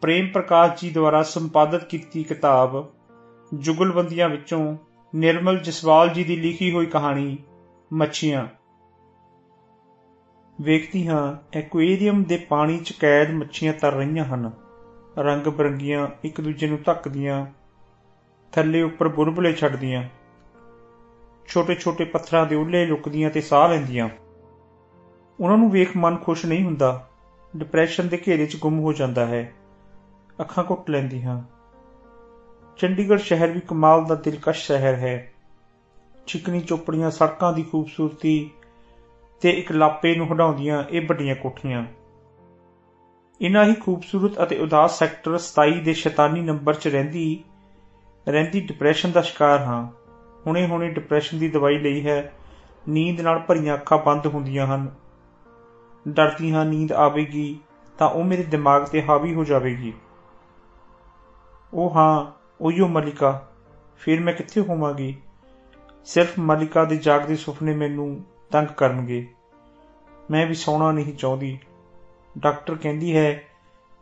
ਪ੍ਰੇਮ ਪ੍ਰਕਾਸ਼ ਜੀ ਦੁਆਰਾ ਸੰਪਾਦਿਤ ਕੀਤੀ ਕਿਤਾਬ ਜੁਗਲਬੰਦੀਆਂ ਵਿੱਚੋਂ ਨਿਰਮਲ ਜਸਵਾਲ ਜੀ ਦੀ ਲਿਖੀ ਹੋਈ ਕਹਾਣੀ, ਮੱਛੀਆਂ। ਵੇਖਦੀ ਹਾਂ, ਐਕੁਏਰੀਅਮ ਦੇ ਪਾਣੀ 'ਚ ਕੈਦ ਮੱਛੀਆਂ ਤਰ ਰਹੀਆਂ ਹਨ। ਰੰਗ ਬਰੰਗੀਆਂ ਇੱਕ ਦੂਜੇ ਨੂੰ ਧੱਕਦੀਆਂ, ਥੱਲੇ ਉੱਪਰ ਬੁਲਬੁਲੇ ਛੱਡਦੀਆਂ। ਛੋਟੇ-ਛੋਟੇ ਪੱਥਰਾਂ ਦੇ ਉੱਲੇ ਲੁਕਦੀਆਂ ਤੇ ਸਾਹ ਲੈਂਦੀਆਂ। ਉਹਨਾਂ ਨੂੰ ਵੇਖ ਮਨ ਖੁਸ਼ ਨਹੀਂ ਹੁੰਦਾ। ਡਿਪਰੈਸ਼ਨ ਦੇ ਘੇਰੇ 'ਚ ਗੁੰਮ ਹੋ ਜਾਂਦਾ ਹੈ। ਅੱਖਾਂ ਘੁੱਟ ਲੈਂਦੀ ਹਾਂ ਚੰਡੀਗੜ੍ਹ ਸ਼ਹਿਰ ਵੀ ਕਮਾਲ ਦਾ ਦਿਲਕਸ਼ ਸ਼ਹਿਰ ਹੈ। ਚਿਕਨੀ ਚੋਪੜੀਆਂ ਸੜਕਾਂ ਦੀ ਖੂਬਸੂਰਤੀ ਤੇ ਇੱਕ ਲਾਪੇ ਨੂੰ ਹਟਾਉਂਦੀਆਂ ਇਹ ਵੱਡੀਆਂ ਕੋਠੀਆਂ। ਇਨਾ ਹੀ ਖੂਬਸੂਰਤ ਅਤੇ ਉਦਾਸ ਸੈਕਟਰ 27 ਦੇ ਸ਼ੈਤਾਨੀ ਨੰਬਰ 'ਚ ਰਹਿੰਦੀ ਰਹਿੰਦੀ ਡਿਪਰੈਸ਼ਨ ਦਾ ਸ਼ਿਕਾਰ ਹਾਂ। ਹੁਣੇ-ਹੁਣੇ ਡਿਪਰੈਸ਼ਨ ਦੀ ਦਵਾਈ ਲਈ ਹੈ। ਨੀਂਦ ਨਾਲ ਭਰੀਆਂ ਅੱਖਾਂ ਬੰਦ ਹੁੰਦੀਆਂ ਹਨ। ਡਰਦੀ ਹਾਂ ਨੀਂਦ ਆਵੇਗੀ ਤਾਂ ਉਹ ਮੇਰੇ ਦਿਮਾਗ ਤੇ ਹਾਵੀ ਹੋ ਜਾਵੇਗੀ। ਉਹ ਹਾਂ, ਉਹੀਓ ਮਲਿਕਾ। ਫਿਰ ਮੈਂ ਕਿੱਥੇ ਹੋਵਾਂਗੀ? ਸਿਰਫ ਮਲਿਕਾ ਦੇ ਜਾਗਦੇ ਸੁਪਨੇ ਮੈਨੂੰ ਤੰਗ ਕਰਨਗੇ। ਮੈਂ ਵੀ ਸੌਣਾ ਨਹੀਂ ਚਾਹੁੰਦੀ। ਡਾਕਟਰ ਕਹਿੰਦੀ ਹੈ,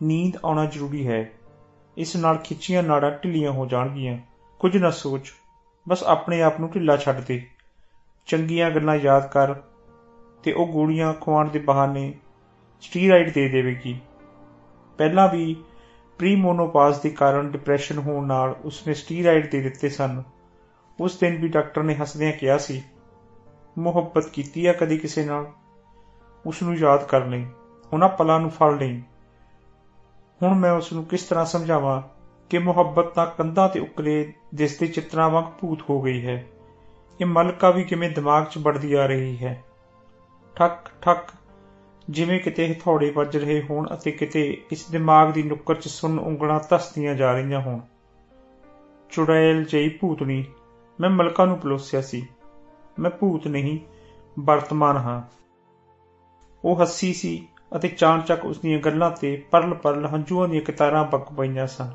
ਨੀਂਦ ਆਉਣਾ ਜ਼ਰੂਰੀ ਹੈ। ਇਸ ਨਾਲ ਖਿੱਚੀਆਂ ਨਾੜਾਂ ਢਿੱਲੀਆਂ ਹੋ ਜਾਣਗੀਆਂ। ਕੁਝ ਨਾ ਸੋਚ। ਬਸ ਆਪਣੇ ਆਪ ਨੂੰ ਢਿੱਲਾ ਛੱਡ ਦੇ। ਚੰਗੀਆਂ ਗੱਲਾਂ ਯਾਦ ਕਰ ਤੇ ਉਹ ਗੋਲੀਆਂ ਖਵਾਉਣ ਦੇ ਬਹਾਨੇ ਸਟੀਰਾਇਡ ਦੇ ਦੇਵੇਗੀ। ਪਹਿਲਾਂ ਵੀ ਪ੍ਰੀਮੋਨੋਪਾਜ਼ ਦੇ ਕਾਰਨ ਡਿਪਰੈਸ਼ਨ ਹੋਣ ਨਾਲ ਉਸਨੇ ਸਟੀਰਾਇਡ ਦੇ ਦਿੱਤੇ ਸਨ। ਉਸ ਦਿਨ ਵੀ ਡਾਕਟਰ ਨੇ ਹੱਸਦਿਆਂ ਕਿਹਾ ਸੀ, ਮੁਹੱਬਤ ਕੀਤੀ ਆ ਕਦੇ ਕਿਸੇ ਨਾਲ? ਉਸ ਨੂੰ ਯਾਦ ਕਰ ਲਈ। ਉਹਨਾਂ ਪਲਾਂ ਨੂੰ ਫੜ ਲਈ। ਹੁਣ ਮੈਂ ਉਸ ਨੂੰ ਕਿਸ ਤਰ੍ਹਾਂ ਸਮਝਾਵਾਂ ਕਿ ਮੁਹੱਬਤ ਤਾਂ ਕੰਧਾਂ ਤੇ ਉਕਲੇ ਦਿਸਦੇ ਚਿੱਤਰਾਂ ਵਾਂਗ ਭੂਤ ਹੋ ਗਈ ਹੈ? ਇਹ ਮਲਕਾ ਵੀ ਕਿਵੇਂ ਦਿਮਾਗ 'ਚ ਵੜਦੀ ਆ ਰਹੀ ਹੈ? ਠੱਕ ਠੱਕ ਜਿਵੇਂ ਕਿਤੇ ਹਥੌੜੇ ਵੱਜ ਰਹੇ ਹੋਣ ਅਤੇ ਕਿਤੇ ਇਸ ਦਿਮਾਗ ਦੀ ਨੁੱਕਰ 'ਚ ਸੁੰਨ ਉਂਗਲਾਂ ਧਸਦੀਆਂ ਜਾ ਰਹੀਆਂ ਹੋਣ। ਚੁੜੈਲ ਜਈ ਭੂਤਣੀ ਮੈਂ ਮਲਕਾ ਨੂੰ ਪਲੋਸਿਆ ਸੀ। ਮੈਂ ਭੂਤ ਨਹੀਂ, ਵਰਤਮਾਨ ਹਾਂ। ਉਹ ਹੱਸੀ ਸੀ ਅਤੇ ਚਾਣਚੱਕ ਉਸ ਦੀਆਂ ਗੱਲਾਂ ਤੇ ਪਰਲ ਪਰਲ ਹੰਝੂਆਂ ਦੀਆਂ ਕਿਤਾਰਾਂ ਪੱਕ ਪਈਆਂ ਸਨ।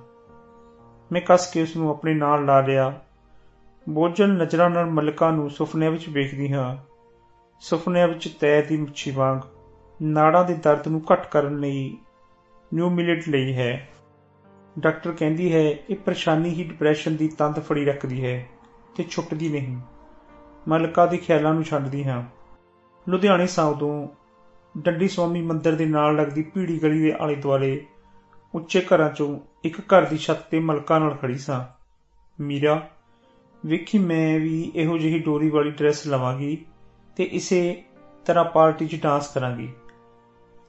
ਮੈਂ ਕੱਸ ਕੇ ਉਸ ਨੂੰ ਆਪਣੇ ਨਾਲ ਲਾ ਲਿਆ। ਬੋਝਲ ਨਜ਼ਰਾਂ ਨਾਲ ਮਲਕਾ ਨੂੰ ਸੁਪਨਿਆਂ ਵਿੱਚ ਵੇਖਦੀ ਹਾਂ। ਸੁਪਨਿਆਂ ਵਿੱਚ ਤੈ ਦੀ ਮੱਛੀ ਵਾਂਗ। ਨਾੜਾਂ ਦੇ ਦਰਦ ਨੂੰ ਘਟ ਕਰਨ ਲਈ ਨਿਊ ਮਿਲਟ ਲਈ ਹੈ। ਡਾਕਟਰ ਕਹਿੰਦੀ ਹੈ, ਇਹ ਪਰੇਸ਼ਾਨੀ ਹੀ ਡਿਪਰੈਸ਼ਨ ਦੀ ਤੰਦ ਫੜੀ ਰੱਖਦੀ ਹੈ ਤੇ ਛੁੱਟਦੀ ਨਹੀਂ। ਮਲਕਾ ਦੇ ਖਿਆਲਾਂ ਨੂੰ ਛੱਡਦੀ ਹਾਂ। ਲੁਧਿਆਣੇ ਸਾਹ ਤੋਂ ਡੱਡੀ ਸਵਾਮੀ ਮੰਦਿਰ ਦੇ ਨਾਲ ਲੱਗਦੀ ਪੀੜੀ ਗਲੀ ਦੇ ਆਲੇ ਦੁਆਲੇ ਉੱਚੇ ਘਰਾਂ ਚੋਂ ਇੱਕ ਘਰ ਦੀ ਛੱਤ ਤੇ ਮਲਕਾ ਨਾਲ ਖੜੀ ਸਾਂ। ਮੀਰਾ, ਵੇਖੀ ਮੈਂ ਵੀ ਇਹੋ ਜਿਹੀ ਡੋਰੀ ਵਾਲੀ ਡਰੈਸ ਲਵਾਂਗੀ ਤੇ ਇਸੇ ਤਰ੍ਹਾਂ ਪਾਰਟੀ 'ਚ ਡਾਂਸ ਕਰਾਂਗੀ।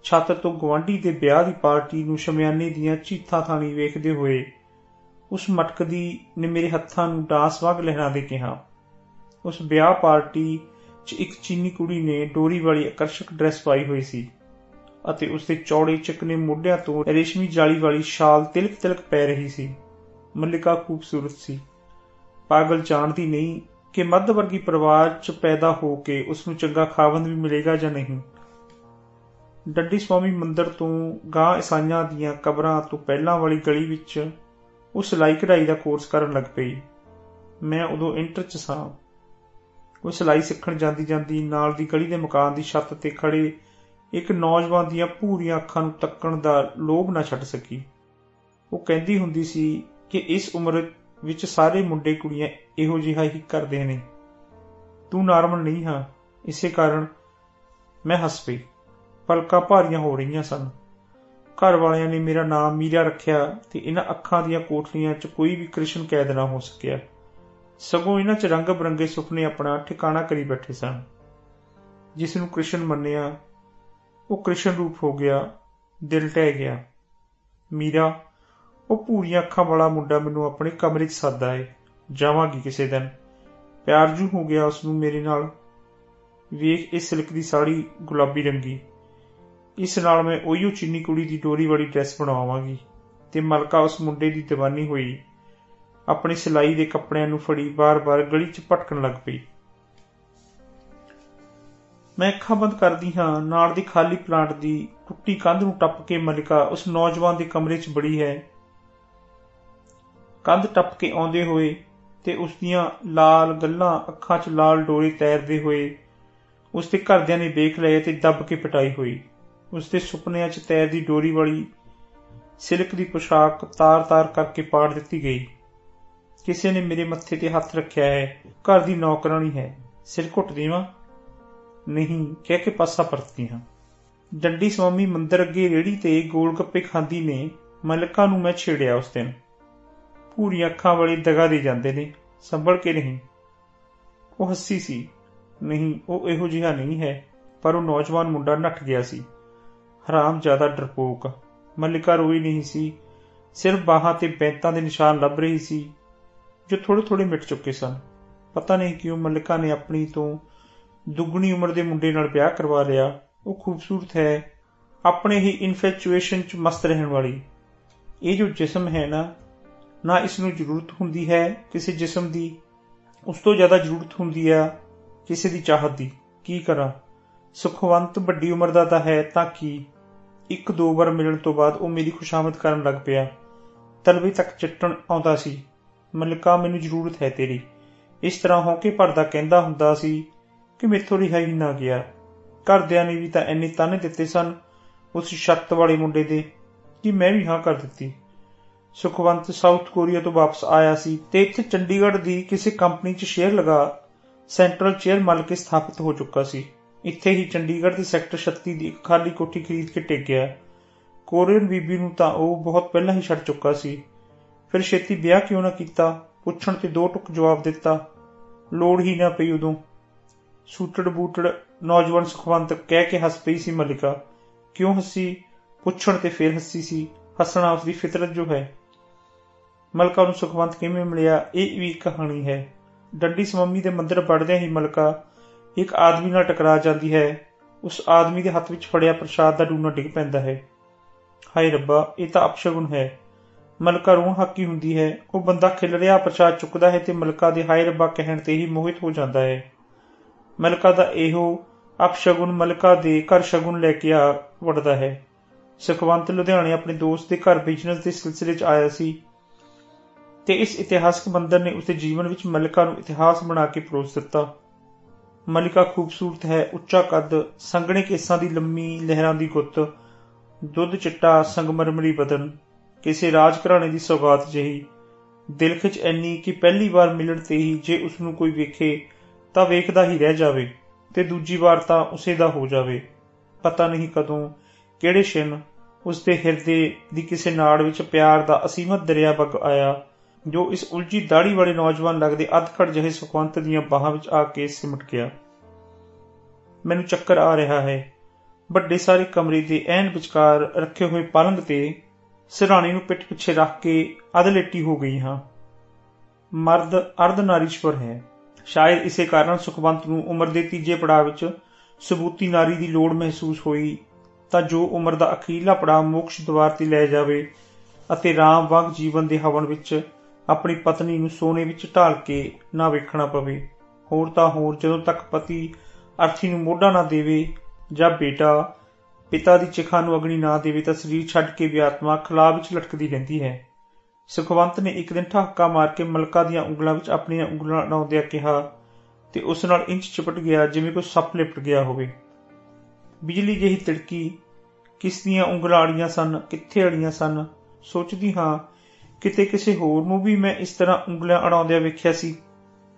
ਛੱਤ ਤੋਂ ਗਵਾਂਢੀ ਦੇ ਵਿਆਹ ਦੀ ਪਾਰਟੀ ਨੂੰ ਸ਼ਮਿਆਨੇ ਦੀਆਂ ਚੀਥਾਂ ਥਾਣੀ ਵੇਖਦੇ ਹੋਏ ਉਸ ਮਟਕਦੀ ਨੇ ਮੇਰੇ ਹੱਥਾਂ ਨੂੰ ਡਾਂਸ ਵਾਂਗ ਲਹਿਰਾ ਦੇ ਕਿਹਾ। ਉਸ ਵਿਆਹ ਪਾਰਟੀ 'ਚ ਇੱਕ ਚੀਨੀ ਕੁੜੀ ਨੇ ਡੋਰੀ ਵਾਲੀ ਆਕਰਸ਼ਕ ਡਰੈਸ ਪਾਈ ਹੋਈ ਸੀ ਅਤੇ ਉਸ ਦੇ ਚੌੜੇ ਚਿਕਨੇ ਮੋਢਿਆਂ ਤੋਂ ਰੇਸ਼ਮੀ ਜਾਲੀ ਵਾਲੀ ਸ਼ਾਲ ਤਿਲਕ ਤਿਲਕ ਪੈ ਰਹੀ ਸੀ। ਮੱਲਿਕਾ ਖੂਬਸੂਰਤ ਸੀ। ਪਾਗਲ ਜਾਣਦੀ ਨਹੀਂ ਕਿ ਮੱਧ ਵਰਗੀ ਪਰਿਵਾਰ 'ਚ ਪੈਦਾ ਹੋ ਕੇ ਉਸ ਨੂੰ ਚੰਗਾ ਖਾਵੰਦ ਵੀ ਮਿਲੇਗਾ ਜਾਂ ਨਹੀਂ। ਡੱਡੀ ਸਵਾਮੀ ਮੰਦਰ ਤੋਂ ਗਾਂ ਇਸਾਈਆਂ ਦੀਆਂ ਕਬਰਾਂ ਤੋਂ ਪਹਿਲਾਂ ਵਾਲੀ ਗਲੀ ਵਿੱਚ ਉਹ ਸਿਲਾਈ ਕਢਾਈ ਦਾ ਕੋਰਸ ਕਰਨ ਲੱਗ ਪਈ। ਮੈਂ ਉਦੋਂ ਇੰਟਰ 'ਚ ਸਾਂ। ਉਹ ਸਿਲਾਈ ਸਿੱਖਣ ਜਾਂਦੀ ਜਾਂਦੀ ਨਾਲ ਦੀ ਗਲੀ ਦੇ ਮਕਾਨ ਦੀ ਛੱਤ ਤੇ ਖੜੇ ਇੱਕ ਨੌਜਵਾਨ ਦੀਆਂ ਭੂਰੀਆਂ ਅੱਖਾਂ ਨੂੰ ਤੱਕਣ ਦਾ ਲੋਭ ਨਾ ਛੱਡ ਸਕੀ। ਉਹ ਕਹਿੰਦੀ ਹੁੰਦੀ ਸੀ ਕਿ ਇਸ ਉਮਰ ਵਿੱਚ ਸਾਰੇ ਮੁੰਡੇ ਕੁੜੀਆਂ ਇਹੋ ਜਿਹਾ ਹੀ ਕਰਦੇ ਨੇ। ਤੂੰ ਨਾਰਮਲ ਨਹੀਂ ਹਾਂ। ਇਸੇ ਕਾਰਨ ਮੈਂ ਹੱਸ ਪਈ। ਪਲਕਾਂ ਭਾਰੀਆਂ ਹੋ ਰਹੀਆਂ ਸਨ। ਘਰ ਵਾਲਿਆਂ ਨੇ ਮੇਰਾ ਨਾਮ ਮੀਰਾ ਰੱਖਿਆ ਤੇ ਇਹਨਾਂ ਅੱਖਾਂ ਦੀਆਂ ਕੋਠਲੀਆਂ 'ਚ ਕੋਈ ਵੀ ਕ੍ਰਿਸ਼ਨ ਕੈਦ ਨਾ ਹੋ ਸਕਿਆ। ਸਗੋਂ ਇਹਨਾਂ 'ਚ ਰੰਗ ਬਰੰਗੇ ਸੁਪਨੇ ਆਪਣਾ ਠਿਕਾਣਾ ਕਰੀ ਬੈਠੇ ਸਨ। ਜਿਸ ਨੂੰ ਕ੍ਰਿਸ਼ਨ ਮੰਨਿਆ, ਉਹ ਕ੍ਰਿਸ਼ਨ ਰੂਪ ਹੋ ਗਿਆ, ਦਿਲ ਟਹਿ ਗਿਆ। ਮੀਰਾ, ਉਹ ਪੂਰੀਆਂ ਅੱਖਾਂ ਵਾਲਾ ਮੁੰਡਾ ਮੈਨੂੰ ਆਪਣੇ ਕਮਰੇ 'ਚ ਸੱਦਾ ਏ ਜਾਵਾਂਗੀ ਕਿਸੇ ਦਿਨ। ਪਿਆਰ ਜੂ ਹੋ ਗਿਆ ਉਸ ਨੂੰ ਮੇਰੇ ਨਾਲ। ਵੇਖ ਇਹ ਸਿਲਕ ਦੀ ਸਾੜੀ ਗੁਲਾਬੀ ਰੰਗੀ। ਇਸ ਨਾਲ ਮੈਂ ਉਹੀਓ ਚੀਨੀ ਕੁੜੀ ਦੀ ਡੋਰੀ ਵਾਲੀ ਡਰੈਸ ਬਣਾਵਾਂਗੀ ਤੇ ਮਲਕਾ ਉਸ ਮੁੰਡੇ ਦੀ دیਵਾਨੀ ਹੋਈ। ਆਪਣੀ ਸਿਲਾਈ ਦੇ ਕੱਪੜਿਆਂ ਨੂੰ ਫੜੀ ਬਾਰ-ਬਾਰ ਗਲੀ 'ਚ ਭਟਕਣ ਲੱਗ ਪਈ। ਮੈਂ ਅੱਖਾਂ ਬੰਦ ਕਰਦੀ ਹਾਂ, ਨਾਲ ਦੀ ਖਾਲੀ ਪਲਾਂਟ ਦੀ ਟੁੱਟੀ ਕੰਧ ਨੂੰ ਟੱਪ ਕੇ ਮਲਿਕਾ ਉਸ ਨੌਜਵਾਨ ਦੇ ਕਮਰੇ 'ਚ ਬੜੀ ਹੈ। ਕੰਧ ਟੱਪ ਕੇ ਆਉਂਦੇ ਹੋਏ ਤੇ ਉਸ ਦੀਆਂ ਲਾਲ ਗੱਲਾਂ ਅੱਖਾਂ 'ਚ ਲਾਲ ਡੋਰੇ ਤੈਰਦੇ ਹੋਏ ਉਸ ਦੇ ਘਰਦਿਆਂ ਨੇ ਦੇਖ ਲਏ ਤੇ ਦੱਬ ਕੇ ਪਟਾਈ ਹੋਈ। ਉਸ ਦੇ ਸੁਪਨਿਆਂ 'ਚ ਤੈਰਦੀ ਡੋਰੀ ਵਾਲੀ ਸਿਲਕ ਦੀ ਪੋਸ਼ਾਕ ਤਾਰ-ਤਾਰ ਕਰਕੇ ਪਾੜ ਦਿੱਤੀ ਗਈ। ਕਿਸੇ ਨੇ ਮੇਰੇ ਮੱਥੇ ਤੇ ਹੱਥ ਰੱਖਿਆ ਹੈ। ਘਰ ਦੀ ਨੌਕਰਾਨੀ ਹੈ। ਸਿਰ ਘੁੱਟ ਦੇਵਾਂ ਨਹੀਂ, ਕਹਿ ਕੇ ਪਾਸਾ ਪਰਤਦੀ ਹਾਂ। ਡੰਡੀ ਸਵਾਮੀ ਮੰਦਰ ਅੱਗੇ ਰੇੜੀ ਤੇ ਗੋਲ ਗੱਪੇ ਖਾਂਦੀ ਨੇ। ਮਲਕਾ ਨੂੰ ਮੈਂ ਛੇੜਿਆ ਉਸ ਦਿਨ। ਪੂਰੀ ਅੱਖਾਂ ਵਾਲੀ ਦਗਾ ਦੇ ਜਾਂਦੇ ਨੇ। ਸੰਭਲ ਕੇ ਨਹੀਂ। ਉਹ ਹੱਸੀ ਸੀ। ਨਹੀਂ, ਉਹ ਇਹੋ ਜਿਹਾ ਨਹੀਂ ਹੈ। ਪਰ ਉਹ ਨੌਜਵਾਨ ਮੁੰਡਾ ਨੱਠ ਗਿਆ ਸੀ। ਹਰਾਮ ਜ਼ਿਆਦਾ ਡਰਪੋਕ। ਮਲਿਕਾ ਰੋਈ ਨਹੀਂ ਸੀ। ਸਿਰਫ ਬਾਹਾਂ ਤੇ ਬੈਂਤਾਂ ਦੇ ਨਿਸ਼ਾਨ ਲੱਭ ਰਹੀ ਸੀ, ਜੋ ਥੋੜੇ ਥੋੜੇ ਮਿਟ ਚੁੱਕੇ ਸਨ। ਪਤਾ ਨਹੀਂ ਕਿਉਂ ਮਲਿਕਾ ਨੇ ਆਪਣੀ ਤੋਂ ਦੁੱਗਣੀ ਉਮਰ ਦੇ ਮੁੰਡੇ ਨਾਲ ਵਿਆਹ ਕਰਵਾ ਲਿਆ। ਉਹ ਖੂਬਸੂਰਤ ਹੈ। ਆਪਣੇ ਹੀ ਇਨਫੈਚੁਏਸ਼ਨ 'ਚ ਮਸਤ ਰਹਿਣ ਵਾਲੀ। ਇਹ ਜੋ ਜਿਸਮ ਹੈ ਨਾ ਨਾ ਇਸ ਨੂੰ ਜ਼ਰੂਰਤ ਹੁੰਦੀ ਹੈ ਕਿਸੇ ਜਿਸਮ ਦੀ। ਉਸ ਤੋਂ ਜ਼ਿਆਦਾ ਜ਼ਰੂਰਤ ਹੁੰਦੀ ਆ ਕਿਸੇ ਦੀ ਚਾਹਤ ਦੀ। ਕੀ ਕਰਾਂ? ਸੁਖਵੰਤ ਵੱਡੀ ਉਮਰ ਦਾ ਤਾਂ ਹੈ, ਤਾਂ ਕੀ? ਇੱਕ ਦੋ ਵਾਰ ਮਿਲਣ ਤੋਂ ਬਾਅਦ ਉਹ ਮੇਰੀ ਖੁਸ਼ਾਮਦ ਕਰਨ ਲੱਗ ਪਿਆ। ਤਲਵੇ ਤੱਕ ਚਿੱਟਣ ਆਉਂਦਾ ਸੀ। ਮਲਿਕਾ, ਮੈਨੂੰ ਜ਼ਰੂਰਤ ਹੈ ਤੇਰੀ। ਇਸ ਤਰ੍ਹਾਂ ਹੋ ਕੇ ਪਰਦਾ ਕਹਿੰਦਾ ਹੁੰਦਾ ਸੀ ਕਿ ਮੇਥੋਂ ਰਿਹਾ ਹੀ ਨਾ ਗਿਆ। ਘਰਦਿਆਂ ਨੇ ਵੀ ਤਾਂ ਇੰਨੇ ਤਾਨੇ ਦਿੱਤੇ ਸਨ ਉਸ ਛੱਤ ਵਾਲੇ ਮੁੰਡੇ ਦੇ ਕਿ ਮੈਂ ਵੀ ਹਾਂ ਕਰ ਦਿੱਤੀ। ਸੁਖਵੰਤ ਸਾਊਥ ਕੋਰੀਆ ਤੋਂ ਵਾਪਸ ਆਇਆ ਸੀ ਤੇ ਇੱਥੇ ਚੰਡੀਗੜ੍ਹ ਦੀ ਕਿਸੇ ਕੰਪਨੀ 'ਚ ਸ਼ੇਅਰ ਲਗਾ ਸੈਂਟਰਲ ਚੇਅਰ ਮਲ ਕੇ ਸਥਾਪਿਤ ਹੋ ਚੁੱਕਾ ਸੀ। ਇੱਥੇ ਹੀ ਚੰਡੀਗੜ੍ਹ ਦੇ ਸੈਕਟਰ 36 ਦੀ ਇੱਕ ਖਾਲੀ ਕੋਠੀ ਖਰੀਦ ਕੇ ਟਿਕ ਗਿਆ ਕੋਰੀਅਨ ਬੀਬੀ ਨੂੰ ਤਾਂ ਉਹ ਬਹੁਤ ਪਹਿਲਾਂ ਹੀ ਛੱਡ ਚੁੱਕਾ ਸੀ। ਫਿਰ ਛੇਤੀ ਵਿਆਹ ਕਿਉਂ ਨਾ ਕੀਤਾ? ਪੁੱਛਣ ਤੇ ਦੋ ਟੁਕ ਜਵਾਬ ਦਿੱਤਾ। ਲੋੜ ਹੀ ਨਾ ਪਈ ਉਦੋਂ। ਸੂਟੜ ਬੂਟੜ ਨੌਜਵਾਨ ਸੁਖਵੰਤ ਕਹਿ ਕੇ ਹੱਸ ਪਈ ਸੀ ਮਲਿਕਾ। ਕਿਉਂ ਹੱਸੀ? ਪੁੱਛਣ ਤੇ ਫਿਰ ਹੱਸੀ ਸੀ। ਹੱਸਣਾ ਉਸ ਦੀ ਫਿਤਰਤ ਜੋ ਹੈ। ਮਲਕਾ ਨੂੰ ਸੁਖਵੰਤ ਕਿਵੇਂ ਮਿਲਿਆ? ਇਹ ਵੀ ਕਹਾਣੀ ਹੈ। ਡੰਡੀ ਸਮੰਮੀ ਦੇ ਮੰਦਰ ਵੜਦਿਆਂ ਹੀ ਮਲਕਾ ਇੱਕ ਆਦਮੀ ਨਾਲ ਟਕਰਾ ਜਾਂਦੀ ਹੈ। ਉਸ ਆਦਮੀ ਦੇ ਹੱਥ ਵਿੱਚ ਫੜਿਆ ਪ੍ਰਸ਼ਾਦ ਦਾ ਡੂਨਾ ਡਿੱਗ ਪੈਂਦਾ ਹੈ। ਹਾਏ ਰੱਬਾ, ਇਹ ਤਾਂ ਅਪਸ਼ਗੁਨ ਹੈ। ਮਲਕਾ ਰੋਣ ਹੱਕੀ ਹੁੰਦੀ ਹੈ। ਉਹ ਬੰਦਾ ਖਿਲ ਰਿਹਾ ਪ੍ਰਸ਼ਾਦ ਚੁੱਕਦਾ ਹੈ ਤੇ ਮਲਕਾ ਦੇ ਹਾਏ ਰੱਬਾ ਕਹਿਣ ਤੇ ਹੀ ਮੋਹਿਤ ਹੋ ਜਾਂਦਾ ਹੈ। ਮਲਕਾ ਦਾ ਇਹੋ ਅਪਸ਼ਗੁਨ ਮਲਕਾ ਦੇ ਘਰ ਸ਼ਗੁਨ ਲੈ ਕੇ ਆ ਵੜਦਾ ਹੈ। ਸੁਖਵੰਤ ਲੁਧਿਆਣੇ ਆਪਣੇ ਦੋਸਤ ਦੇ ਘਰ ਬਿਜ਼ਨਸ ਦੇ ਸਿਲਸਿਲੇ 'ਚ ਆਇਆ ਸੀ ਤੇ ਇਸ ਇਤਿਹਾਸਕ ਮੰਦਰ ਨੇ ਉਸਦੇ ਜੀਵਨ ਵਿੱਚ ਮਲਿਕਾ ਨੂੰ ਇਤਿਹਾਸ ਬਣਾ ਕੇ ਪਰੋਸ ਦਿੱਤਾ। ਮਲਿਕਾ ਖੂਬਸੂਰਤ ਹੈ, ਉੱਚਾ ਕੱਦ, ਸੰਘਣੇ ਕੇਸਾਂ ਦੀ ਲੰਮੀ ਲਹਿਰਾਂ ਦੀ ਗੁੱਤ, ਦੁੱਧ ਚਿੱਟਾ, ਸੰਗਮਰਮਰੀ ਬਦਨ, ਕਿਸੇ ਰਾਜ ਘਰਾਣੇ ਦੀ ਸੌਗਾਤ ਜਿਹੀ। ਦਿਲ ਖਿੱਚ ਐਨੀ ਕਿ ਪਹਿਲੀ ਵਾਰ ਮਿਲਣ ਤੇ ਹੀ ਜੇ ਉਸ ਨੂੰ ਕੋਈ ਵੇਖੇ, ਤਾਂ ਵੇਖਦਾ ਹੀ ਰਹਿ ਜਾਵੇ, ਤੇ ਦੂਜੀ ਵਾਰ ਤਾਂ ਉਸੇ ਦਾ ਹੋ ਜਾਵੇ। ਪਤਾ ਨਹੀਂ ਕਦੋਂ, ਕਿਹੜੇ ਛਿਨ ਉਸ ਦੇ ਹਿਰਦੇ ਦੀ ਕਿਸੇ ਨਾੜ ਵਿੱਚ ਪਿਆਰ ਦਾ ਅਸੀਮਤ ਦਰਿਆ ਵਗ ਆਇਆ। ਜੋ ਇਸ ਉਲਝੀ ਦਾੜੀ ਵਾਲੇ ਨੌਜਵਾਨ ਲੱਗਦੇ ਅਧਖੜ ਜਿਹੇ ਸੁਖਵੰਤ ਦੀਆਂ ਬਾਹਾਂ ਵਿੱਚ ਆ ਕੇ ਸਿਮਟ ਗਿਆ। ਮੈਨੂੰ ਚੱਕਰ ਆ ਰਿਹਾ ਹੈ। ਵੱਡੇ ਸਾਰੇ ਕਮਰੇ ਦੇ ਐਨ ਵਿਚਕਾਰ ਰੱਖੇ ਹੋਏ ਪਲੰਗ ਤੇ ਸਿਰਾਣੀ ਨੂੰ ਪਿੱਠ ਪਿੱਛੇ ਰੱਖ ਕੇ ਅਦਲੇਟੀ ਹੋ ਗਈ ਹਾਂ। ਮਰਦ ਅਰਧ ਨਾਰੀਸ਼ਵਰ ਹੈ। ਸ਼ਾਇਦ ਇਸੇ ਕਾਰਨ ਸੁਖਵੰਤ ਨੂੰ ਉਮਰ ਦੇ ਤੀਜੇ ਪੜਾਅ ਵਿੱਚ ਸਬੂਤੀ ਨਾਰੀ ਦੀ ਲੋੜ ਮਹਿਸੂਸ ਹੋਈ ਤਾਂ ਜੋ ਉਮਰ ਦਾ ਅਖੀਰਲਾ ਪੜਾਅ ਮੋਕਸ਼ ਦਵਾਰ ਤੇ ਲੈ ਜਾਵੇ ਅਤੇ ਰਾਮ ਵਾਂਗ ਜੀਵਨ ਦੇ ਹਵਨ ਵਿੱਚ ਆਪਣੀ ਪਤਨੀ ਨੂੰ ਸੋਨੇ ਵਿੱਚ ਢਾਲ ਕੇ ਨਾ ਵੇਖਣਾ ਪਵੇ। ਹੋਰ ਤਾਂ ਹੋਰ ਜਦੋਂ ਤੱਕ ਪਤੀ ਅਰਥੀ ਨੂੰ ਮੋਢਾ ਨਾ ਦੇਵੇ ਜਾਂ ਬੇਟਾ ਪਿਤਾ ਦੀ ਚਿਖਾ ਨੂੰ ਅਗਨੀ ਨਾ ਦੇਵੇ ਤਾਂ ਸਰੀਰ ਛੱਡ ਕੇ ਵੀ ਆਤਮਾ ਖਲਾ ਵਿੱਚ ਲਟਕਦੀ ਰਹਿੰਦੀ ਹੈ। ਸੁਖਵੰਤ ਨੇ ਇੱਕ ਦਿਨ ਠਾਕਾ ਮਾਰ ਕੇ ਮਲਕਾ ਦੀਆਂ ਉਂਗਲਾਂ ਵਿੱਚ ਆਪਣੀਆਂ ਉਂਗਲਾਂ ਅਡਾਉਂਦਿਆਂ ਕਿਹਾ, ਤੇ ਉਸ ਨਾਲ ਇੰਚ ਚਿਪਟ ਗਿਆ ਜਿਵੇਂ ਕੋਈ ਸੱਪ ਲਿਪਟ ਗਿਆ ਹੋਵੇ। ਬਿਜਲੀ ਜਿਹੀ ਤਿੜਕੀ, ਕਿਸ ਦੀਆਂ ਉਂਗਲਾਂ ਅੜੀਆਂ ਸਨ, ਕਿੱਥੇ ਅੜੀਆਂ ਸਨ? ਸੋਚਦੀ ਹਾਂ ਕਿਤੇ ਕਿਸੇ ਹੋਰ ਨੂੰ ਵੀ ਮੈਂ ਇਸ ਤਰ੍ਹਾਂ ਉਂਗਲਾਂ ਅੜਾਉਂਦਿਆਂ ਵੇਖਿਆ ਸੀ।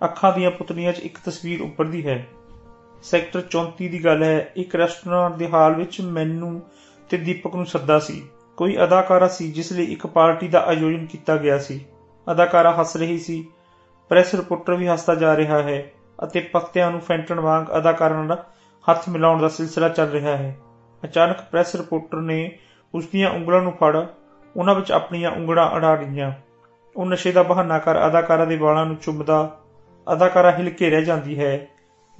ਅੱਖਾਂ ਦੀਆਂ ਪੁਤਲੀਆਂ 'ਚ ਇੱਕ ਤਸਵੀਰ ਉੱਪਰਦੀ ਹੈ। ਸੈਕਟਰ 34 ਦੀ ਗੱਲ ਹੈ, ਇੱਕ ਰੈਸਟੋਰੈਂਟ ਦੇ ਹਾਲ ਵਿੱਚ ਮੈਨੂੰ ਤੇ ਦੀਪਕ ਨੂੰ ਸੱਦਾ ਸੀ। ਕੋਈ ਅਦਾਕਾਰਾ ਸੀ, ਜਿਸ ਲਈ ਇੱਕ ਪਾਰਟੀ ਦਾ ਆਯੋਜਨ ਕੀਤਾ ਗਿਆ ਸੀ। ਅਦਾਕਾਰਾ ਹੱਸ ਰਹੀ ਸੀ। ਪ੍ਰੈਸ ਰਿਪੋਰਟਰ ਵੀ ਹੱਸਦਾ ਜਾ ਰਿਹਾ ਹੈ ਅਤੇ ਪੱਤਿਆਂ ਨੂੰ ਫੈਂਟਣ ਵਾਂਗ ਅਦਾਕਾਰਾਂ ਨਾਲ ਹੱਥ ਮਿਲਾਉਣ ਦਾ ਸਿਲਸਿਲਾ ਚੱਲ ਰਿਹਾ ਹੈ। ਅਚਾਨਕ ਪ੍ਰੈਸ ਰਿਪੋਰਟਰ ਨੇ ਉਸ ਦੀਆਂ ਉਂਗਲਾਂ ਨੂੰ ਫੜ ਉਹਨਾਂ ਵਿੱਚ ਆਪਣੀਆਂ ਉਂਗਲਾਂ ਅੜਾ ਲਈਆਂ ਉਹ ਨਸ਼ੇ ਦਾ ਬਹਾਨਾ ਕਰ ਅਦਾਕਾਰਾ ਦੇ ਵਾਲਾਂ ਨੂੰ ਚੁੰਮਦਾ, ਅਦਾਕਾਰਾ ਹਿਲ ਕੇ ਰਹਿ ਜਾਂਦੀ ਹੈ,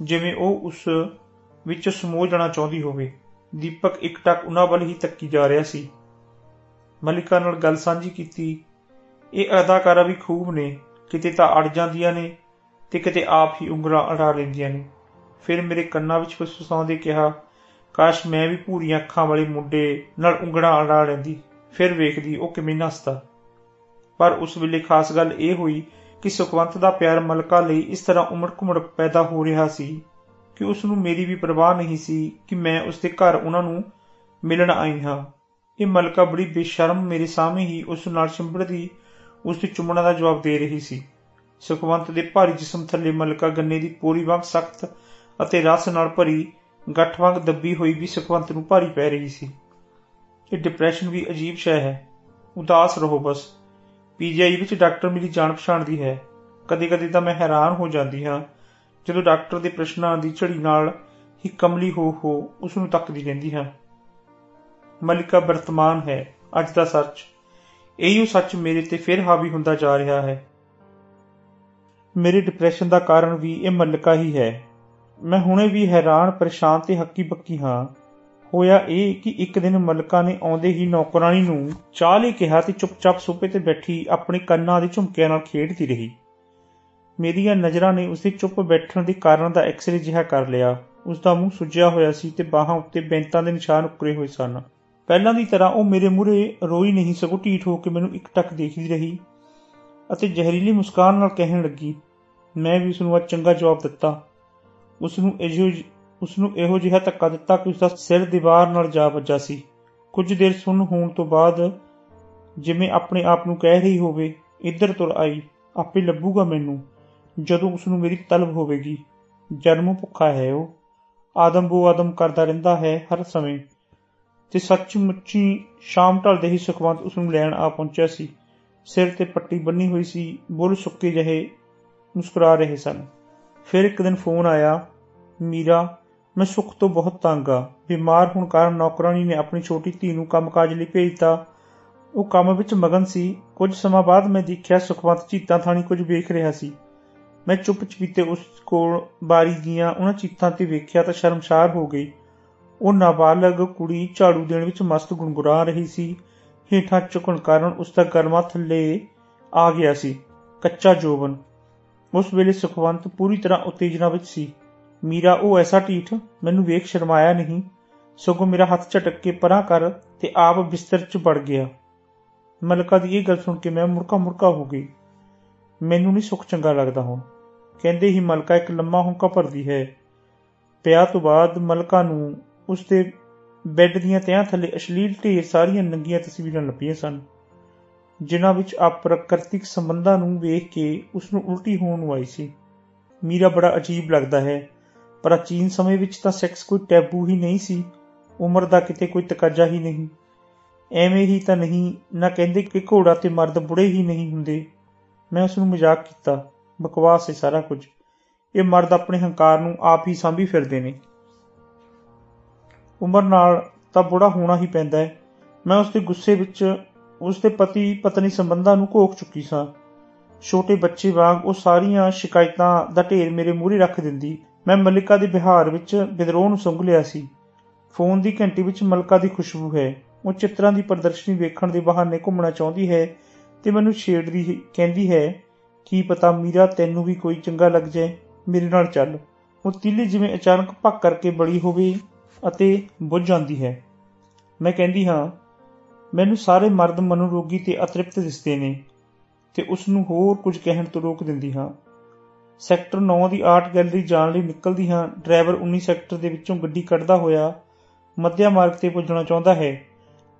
ਜਿਵੇਂ ਉਹ ਉਸ ਵਿੱਚ ਸਮੋ ਜਾਣਾ ਚਾਹੁੰਦੀ ਹੋਵੇ। ਦੀਪਕ ਇੱਕ ਟਕ ਉਹਨਾਂ ਵੱਲ ਹੀ ਤੱਕੀ ਜਾ ਰਿਹਾ ਸੀ। ਮਲਿਕਾ ਨਾਲ ਗੱਲ ਸਾਂਝੀ ਕੀਤੀ, ਇਹ ਅਦਾਕਾਰਾ ਵੀ ਖੂਬ ਨੇ, ਕਿਤੇ ਤਾਂ ਅੜ ਜਾਂਦੀਆਂ ਨੇ ਤੇ ਕਿਤੇ ਆਪ ਹੀ ਉਂਗਲਾਂ ਅੜਾ ਲੈਂਦੀਆਂ ਨੇ। ਫਿਰ ਮੇਰੇ ਕੰਨਾਂ ਵਿੱਚ ਫਸਫਸਾਉਂਦੇ ਕਿਹਾ, ਕਾਸ਼ ਮੈਂ ਵੀ ਪੂਰੀਆਂ ਅੱਖਾਂ ਵਾਲੇ ਮੁੰਡੇ ਨਾਲ ਉਂਗਲਾਂ ਅੜਾ ਲੈਂਦੀ। ਫਿਰ ਵੇਖਦੀ ਉਹ ਕਿਵੇਂ ਨੱਸਦਾ। ਪਰ ਉਸ ਵੇਲੇ ਖਾਸ ਗੱਲ ਇਹ ਹੋਈ ਕਿ ਸੁਖਵੰਤ ਦਾ ਪਿਆਰ ਮਲਕਾ ਲਈ ਇਸ ਤਰ੍ਹਾਂ ਉਮੜ ਘੁਮੜ ਪੈਦਾ ਹੋ ਰਿਹਾ ਸੀ ਕਿ ਉਸ ਨੂੰ ਮੇਰੀ ਵੀ ਪਰਵਾਹ ਨਹੀਂ ਸੀ ਕਿ ਮੈਂ ਉਸ ਦੇ ਘਰ ਉਹਨਾਂ ਨੂੰ ਮਿਲਣ ਆਈ ਹਾਂ। ਇਹ ਮਲਕਾ ਬੜੀ ਬੇਸ਼ਰਮ ਮੇਰੇ ਸਾਹਮਣੇ ਹੀ ਉਸ ਨਾਲ ਚਿੰਬੜਦੀ ਉਸ ਦੇ ਚੁੰਮਣਾ ਦਾ ਜਵਾਬ ਦੇ ਰਹੀ ਸੀ। ਸੁਖਵੰਤ ਦੇ ਭਾਰੀ ਜਿਸਮ ਥੱਲੇ ਮਲਕਾ ਗੰਨੇ ਦੀ ਪੂਰੀ ਵਾਂਗ ਸਖਤ ਅਤੇ ਰਸ ਨਾਲ ਭਰੀ ਗੱਠ ਵਾਂਗ ਦੱਬੀ ਹੋਈ ਵੀ ਸੁਖਵੰਤ ਨੂੰ ਭਾਰੀ ਪੈ ਰਹੀ ਸੀ। ਇਹ ਡਿਪਰੈਸ਼ਨ ਵੀ ਅਜੀਬ ਸ਼ੈ ਹੈ। ਉਦਾਸ ਰਹੋ ਬਸ। ਪੀਜੀਆਈ ਵਿੱਚ ਡਾਕਟਰ ਮੇਰੀ ਜਾਣ ਪਛਾਣ ਦੀ ਹੈ। ਕਦੇ-ਕਦੇ ਤਾਂ ਮੈਂ ਹੈਰਾਨ ਹੋ ਜਾਂਦੀ ਹਾਂ, ਜਦੋਂ ਡਾਕਟਰ ਦੇ ਪ੍ਰਸ਼ਨਾਂ ਦੀ ਝੜੀ ਨਾਲ ਹੀ ਕਮਲੀ ਹੋ ਹੋ ਉਸ ਨੂੰ ਤੱਕਦੀ ਰਹਿੰਦੀ ਹਾਂ। ਮਲਿਕਾ ਵਰਤਮਾਨ ਹੈ, ਅੱਜ ਦਾ ਸੱਚ। ਇਹੀ ਉਹ ਸੱਚ ਮੇਰੇ ਤੇ ਫਿਰ ਹਾਵੀ ਹੁੰਦਾ ਜਾ ਰਿਹਾ ਹੈ। ਮੇਰੇ ਡਿਪਰੈਸ਼ਨ ਦਾ ਕਾਰਨ ਵੀ ਇਹ ਮਲਿਕਾ ਹੀ ਹੈ। ਮੈਂ ਹੁਣੇ ਵੀ ਹੈਰਾਨ, ਪਰੇਸ਼ਾਨ ਤੇ ਹੱਕੀ ਬੱਕੀ ਹਾਂ। ਹੋਇਆ ਇਹ ਕਿ ਇੱਕ ਦਿਨ ਮਲਕਾ ਨੇ ਆਉਂਦੇ ਹੀ ਨੌਕਰਾਨੀ ਨੂੰ ਚਾਹ ਲਈ ਕਿਹਾ ਤੇ ਚੁੱਪਚਾਪ ਸੋਫੇ ਤੇ ਬੈਠੀ ਆਪਣੇ ਕੰਨਾਂ ਦੇ ਝੁਮਕਿਆਂ ਨਾਲ ਖੇਡਦੀ ਰਹੀ। ਮੇਰੀਆਂ ਨਜ਼ਰਾਂ ਨੇ ਉਸੇ ਚੁੱਪ ਬੈਠਣ ਦੇ ਕਾਰਨ ਦਾ ਐਕਸਰੇ ਜਿਹਾ ਕਰ ਲਿਆ। ਉਸ ਦਾ ਮੂੰਹ ਸੁੱਜਿਆ ਹੋਇਆ ਸੀ ਤੇ ਬਾਹਾਂ ਉੱਤੇ ਬੈਂਤਾਂ ਦੇ ਨਿਸ਼ਾਨ ਉਕਰੇ ਹੋਏ ਸਨ। ਪਹਿਲਾਂ ਦੀ ਤਰ੍ਹਾਂ ਉਹ ਮੇਰੇ ਮੂਹਰੇ ਰੋਈ ਨਹੀਂ ਸਗੋਂ ਢੀਠ ਹੋ ਕੇ ਮੈਨੂੰ ਇੱਕ ਟੱਕ ਦੇਖਦੀ ਰਹੀ ਅਤੇ ਜ਼ਹਿਰੀਲੀ ਮੁਸਕਾਨ ਨਾਲ ਕਹਿਣ ਲੱਗੀ, ਮੈਂ ਵੀ ਉਸ ਨੂੰ ਅੱਜ ਚੰਗਾ ਜਵਾਬ ਦਿੱਤਾ। ਉਸ ਨੂੰ ਇਹੋ ਉਸ ਨੂੰ ਇਹੋ ਜਿਹਾ ਧੱਕਾ ਦਿੱਤਾ ਕਿ ਉਸ ਦਾ ਸਿਰ ਦੀਵਾਰ ਨਾਲ ਜਾ ਵੱਜਾ ਸੀ। ਕੁਝ ਦੇਰ ਸੁਣ ਹੋਣ ਤੋਂ ਬਾਅਦ ਜਿਵੇਂ ਆਪਣੇ ਆਪ ਨੂੰ ਕਹਿ ਰਹੀ ਹੋਵੇ, ਇੱਧਰ ਤੁਰ ਆਈ, ਆਪੇ ਲੱਭੂਗਾ ਮੈਨੂੰ, ਜਦੋਂ ਉਸ ਨੂੰ ਮੇਰੀ ਤਲਬ ਹੋਵੇਗੀ। ਜਨਮ ਭੁੱਖਾ ਹੈ ਉਹ। ਆਦਮ ਬੋ ਆਦਮ ਕਰਦਾ ਰਹਿੰਦਾ ਹੈ ਹਰ ਸਮੇਂ। ਤੇ ਸੱਚਮੁੱਚੀ ਸ਼ਾਮ ਢਲਦੇ ਹੀ ਸੁਖਵੰਤ ਉਸ ਨੂੰ ਲੈਣ ਆ ਪਹੁੰਚਿਆ ਸੀ। ਸਿਰ ਤੇ ਪੱਟੀ ਬੰਨੀ ਹੋਈ ਸੀ, ਬੁੱਲ ਸੁੱਕੇ ਜਿਹੇ ਮੁਸਕਰਾ ਰਹੇ ਸਨ। ਫਿਰ ਇੱਕ ਦਿਨ ਫੋਨ ਆਇਆ, ਮੀਰਾ ਮੈਂ ਸੁੱਖ ਤੋਂ ਬਹੁਤ ਤੰਗ ਆ। ਬਿਮਾਰ ਹੋਣ ਕਾਰਨ ਨੌਕਰਾਨੀ ਨੇ ਆਪਣੀ ਛੋਟੀ ਧੀ ਨੂੰ ਕੰਮਕਾਜ ਲਈ ਭੇਜਤਾ। ਉਹ ਕੰਮ ਵਿੱਚ ਮਗਨ ਸੀ। ਕੁਝ ਸਮਾਂ ਬਾਅਦ ਮੈਂ ਦੇਖਿਆ ਸੁਖਵੰਤ ਚੀਤਾਂ ਥਾਣੀ ਕੁਝ ਵੇਖ ਰਿਹਾ ਸੀ। ਮੈਂ ਚੁੱਪ ਚਪੀਤੇ ਉਸ ਕੋਲ ਬਾਰੀ ਦੀਆਂ ਉਹਨਾਂ ਚੀਤਾਂ ਤੇ ਵੇਖਿਆ ਤਾਂ ਸ਼ਰਮਸ਼ਾਰ ਹੋ ਗਈ। ਉਹ ਨਾਬਾਲਗ ਕੁੜੀ ਝਾੜੂ ਦੇਣ ਵਿੱਚ ਮਸਤ ਗੁੰਗੁਰਾ ਰਹੀ ਸੀ। ਹੇਠਾਂ ਝੁਕਣ ਕਾਰਨ ਉਸ ਦਾ ਗਰਮਾ ਥੱਲੇ ਆ ਗਿਆ ਸੀ। ਕੱਚਾ ਜੋਬਨ। ਉਸ ਵੇਲੇ ਸੁਖਵੰਤ ਪੂਰੀ ਤਰ੍ਹਾਂ ਉਤੇਜਨਾ ਵਿੱਚ ਸੀ। ਮੀਰਾ, ਉਹ ਐਸਾ ਢੀਠ ਮੈਨੂੰ ਵੇਖ ਸ਼ਰਮਾਇਆ ਨਹੀਂ। ਸਗੋਂ ਮੇਰਾ ਹੱਥ ਝਟਕ ਕੇ ਪਰਾਂ ਕਰ ਤੇ ਆਪ ਬਿਸਤਰ 'ਚ ਵੜ ਗਿਆ। ਮਲਕਾ ਦੀ ਇਹ ਗੱਲ ਸੁਣ ਕੇ ਮੈਂ ਮੁਰਕਾ ਮੁਰਕਾ ਹੋ ਗਈ। ਮੈਨੂੰ ਨਹੀਂ ਸੁੱਖ ਚੰਗਾ ਲੱਗਦਾ ਹੁਣ। ਕਹਿੰਦੇ ਹੀ ਮਲਕਾ ਇੱਕ ਲੰਮਾ ਹੁੰਕਾ ਭਰਦੀ ਹੈ। ਪਿਆ ਤੋਂ ਬਾਅਦ ਮਲਕਾ ਨੂੰ ਉਸ ਦੇ ਬੈੱਡ ਦੀਆਂ ਤਿਆਂ ਥੱਲੇ ਅਸ਼ਲੀਲ ਢੇਰ ਸਾਰੀਆਂ ਨੰਗੀਆਂ ਤਸਵੀਰਾਂ ਲੱਭੀਆਂ ਸਨ, ਜਿਨ੍ਹਾਂ ਵਿੱਚ ਅਪ੍ਰਕਿਰਤਿਕ ਸੰਬੰਧਾਂ ਨੂੰ ਵੇਖ ਕੇ ਉਸ ਨੂੰ ਉਲਟੀ ਹੋਣ ਨੂੰ ਆਈ ਸੀ। ਮੀਰਾ ਬੜਾ ਅਜੀਬ ਲੱਗਦਾ ਹੈ। ਪ੍ਰਾਚੀਨ ਸਮੇਂ ਵਿੱਚ ਤਾਂ ਸੈਕਸ ਕੋਈ ਟੈਬੂ ਹੀ ਨਹੀਂ ਸੀ, ਉਮਰ ਦਾ ਕਿਤੇ ਕੋਈ ਤਕਾਜ਼ਾ ਹੀ ਨਹੀਂ। ਐਵੇਂ ਹੀ ਤਾਂ ਨਹੀਂ, ਨਾ ਕਹਿੰਦੇ ਕਿ ਘੋੜਾ ਤੇ ਮਰਦ ਬੁੜੇ ਹੀ ਨਹੀਂ ਹੁੰਦੇ। ਮੈਂ ਉਸ ਨੂੰ ਮਜ਼ਾਕ ਕੀਤਾ, ਬਕਵਾਸ ਹੈ ਸਾਰਾ ਕੁਝ। ਇਹ ਮਰਦ ਆਪਣੇ ਹੰਕਾਰ ਨੂੰ ਆਪ ਹੀ ਸੰਭੀ ਫਿਰਦੇ ਨੇ। ਉਮਰ ਨਾਲ ਤਾਂ ਬੁੜਾ ਹੋਣਾ ਹੀ ਪੈਂਦਾ ਹੈ। ਮੈਂ ਉਸ ਦੇ ਗੁੱਸੇ ਵਿੱਚ ਉਸ ਦੇ ਪਤੀ ਪਤਨੀ ਸੰਬੰਧਾਂ ਨੂੰ ਘੋਖ ਚੁੱਕੀ ਸਾਂ। ਛੋਟੇ ਬੱਚੇ ਵਾਂਗ ਉਹ ਸਾਰੀਆਂ ਸ਼ਿਕਾਇਤਾਂ ਦਾ ਢੇਰ ਮੇਰੇ ਮੂਹਰੇ ਰੱਖ ਦਿੰਦੀ। ਮੈਂ ਮਲਿਕਾ ਦੇ ਬਿਹਾਰ ਵਿੱਚ ਵਿਦਰੋਹ ਨੂੰ ਸੁੰਘ ਲਿਆ ਸੀ। ਫੋਨ ਦੀ ਘੰਟੀ ਵਿੱਚ ਮਲਕਾ ਦੀ ਖੁਸ਼ਬੂ ਹੈ। ਉਹ ਚਿੱਤਰਾਂ ਦੀ ਪ੍ਰਦਰਸ਼ਨੀ ਵੇਖਣ ਦੇ ਬਹਾਨੇ ਘੁੰਮਣਾ ਚਾਹੁੰਦੀ ਹੈ ਤੇ ਮੈਨੂੰ ਛੇੜਦੀ ਕਹਿੰਦੀ ਹੈ, ਕੀ ਪਤਾ ਮੀਰਾ, ਤੈਨੂੰ ਵੀ ਕੋਈ ਚੰਗਾ ਲੱਗ ਜਾਏ। ਮੇਰੇ ਨਾਲ ਚੱਲ ਉਹ ਤਿੱਲੀ ਜਿਵੇਂ ਅਚਾਨਕ ਭੱਕ ਕਰਕੇ ਬੜੀ ਹੋਵੇ ਅਤੇ ਬੁੱਝ ਜਾਂਦੀ ਹੈ। ਮੈਂ ਕਹਿੰਦੀ ਹਾਂ, ਮੈਨੂੰ ਸਾਰੇ ਮਰਦ ਮਨੋਰੋਗੀ ਤੇ ਅਤ੍ਰਿਪਤ ਦਿਸਦੇ ਨੇ ਤੇ ਉਸ ਨੂੰ ਹੋਰ ਕੁਝ ਕਹਿਣ ਤੋਂ ਰੋਕ ਦਿੰਦੀ ਹਾਂ। ਸੈਕਟਰ 9 ਦੀ ਆਰਟ ਗੈਲਰੀ ਜਾਣ ਲਈ ਨਿਕਲਦੀ ਹਾਂ। ਡਰਾਈਵਰ 19 ਸੈਕਟਰ ਦੇ ਵਿੱਚੋਂ ਗੱਡੀ ਕੱਢਦਾ ਹੋਇਆ ਮੱਧਿਆ ਮਾਰਗ ਤੇ ਪੁੱਜਣਾ ਚਾਹੁੰਦਾ ਹੈ।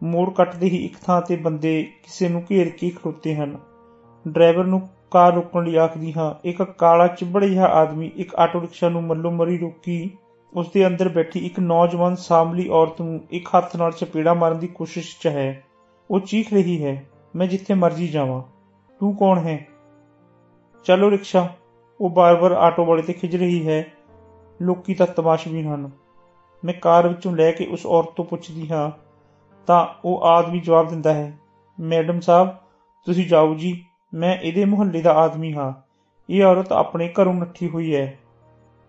ਮੋੜ ਕੱਟਦੇ ਹੀ ਇੱਕ ਥਾਂ ਤੇ ਬੰਦੇ ਕਿਸੇ ਨੂੰ ਘੇਰ ਕੇ ਖੜੋਤੇ ਹਨ। ਡਰਾਈਵਰ ਨੂੰ ਕਾਰ ਰੋਕਣ ਲਈ ਆਖਦੀ ਹਾਂ, ਇੱਕ ਕਾਲਾ ਚਿਬੜਾ ਜਿਹਾ ਆਦਮੀ ਇੱਕ ਆਟੋ ਰਿਕਸ਼ਾ ਨੂੰ ਮੱਲੋ ਮਰੀ ਰੋਕੀ, ਉਸ ਦੇ ਅੰਦਰ ਬੈਠੀ ਇੱਕ ਨੌਜਵਾਨ ਸਾਮਲੀ ਔਰਤ ਨੂੰ ਇੱਕ ਹੱਥ ਨਾਲ ਚਪੇੜਾ ਮਾਰਨ ਦੀ ਕੋਸ਼ਿਸ਼ 'ਚ ਹੈ। ਉਹ ਚੀਖ ਰਹੀ ਹੈ, ਮੈਂ ਜਿੱਥੇ ਮਰਜ਼ੀ ਜਾਵਾਂ। ਤੂੰ ਕੌਣ ਹੈ? ਚਲੋ ਰਿਕਸ਼ਾ। ਉਹ ਬਾਰ-ਬਾਰ ਆਟੋ ਵਾਲੇ ਤੇ ਖਿੱਚ ਰਹੀ ਹੈ। ਲੋਕੀ ਤਾਂ ਤਮਾਸ਼ਬੀਨ ਹਨ। ਮੈਂ ਕਾਰ ਵਿੱਚੋਂ ਲੈ ਕੇ ਉਸ ਔਰਤ ਤੋਂ ਪੁੱਛਦੀ ਹਾਂ, ਤਾਂ ਉਹ ਆਦਮੀ ਜਵਾਬ ਦਿੰਦਾ ਹੈ, ਮੈਡਮ ਸਾਹਿਬ, ਤੁਸੀਂ ਜਾਓ ਜੀ, ਮੈਂ ਇਹਦੇ ਮੁਹੱਲੇ ਦਾ ਆਦਮੀ ਹਾਂ। ਇਹ ਔਰਤ ਆਪਣੇ ਘਰੋਂ ਨੱਠੀ ਹੋਈ ਹੈ।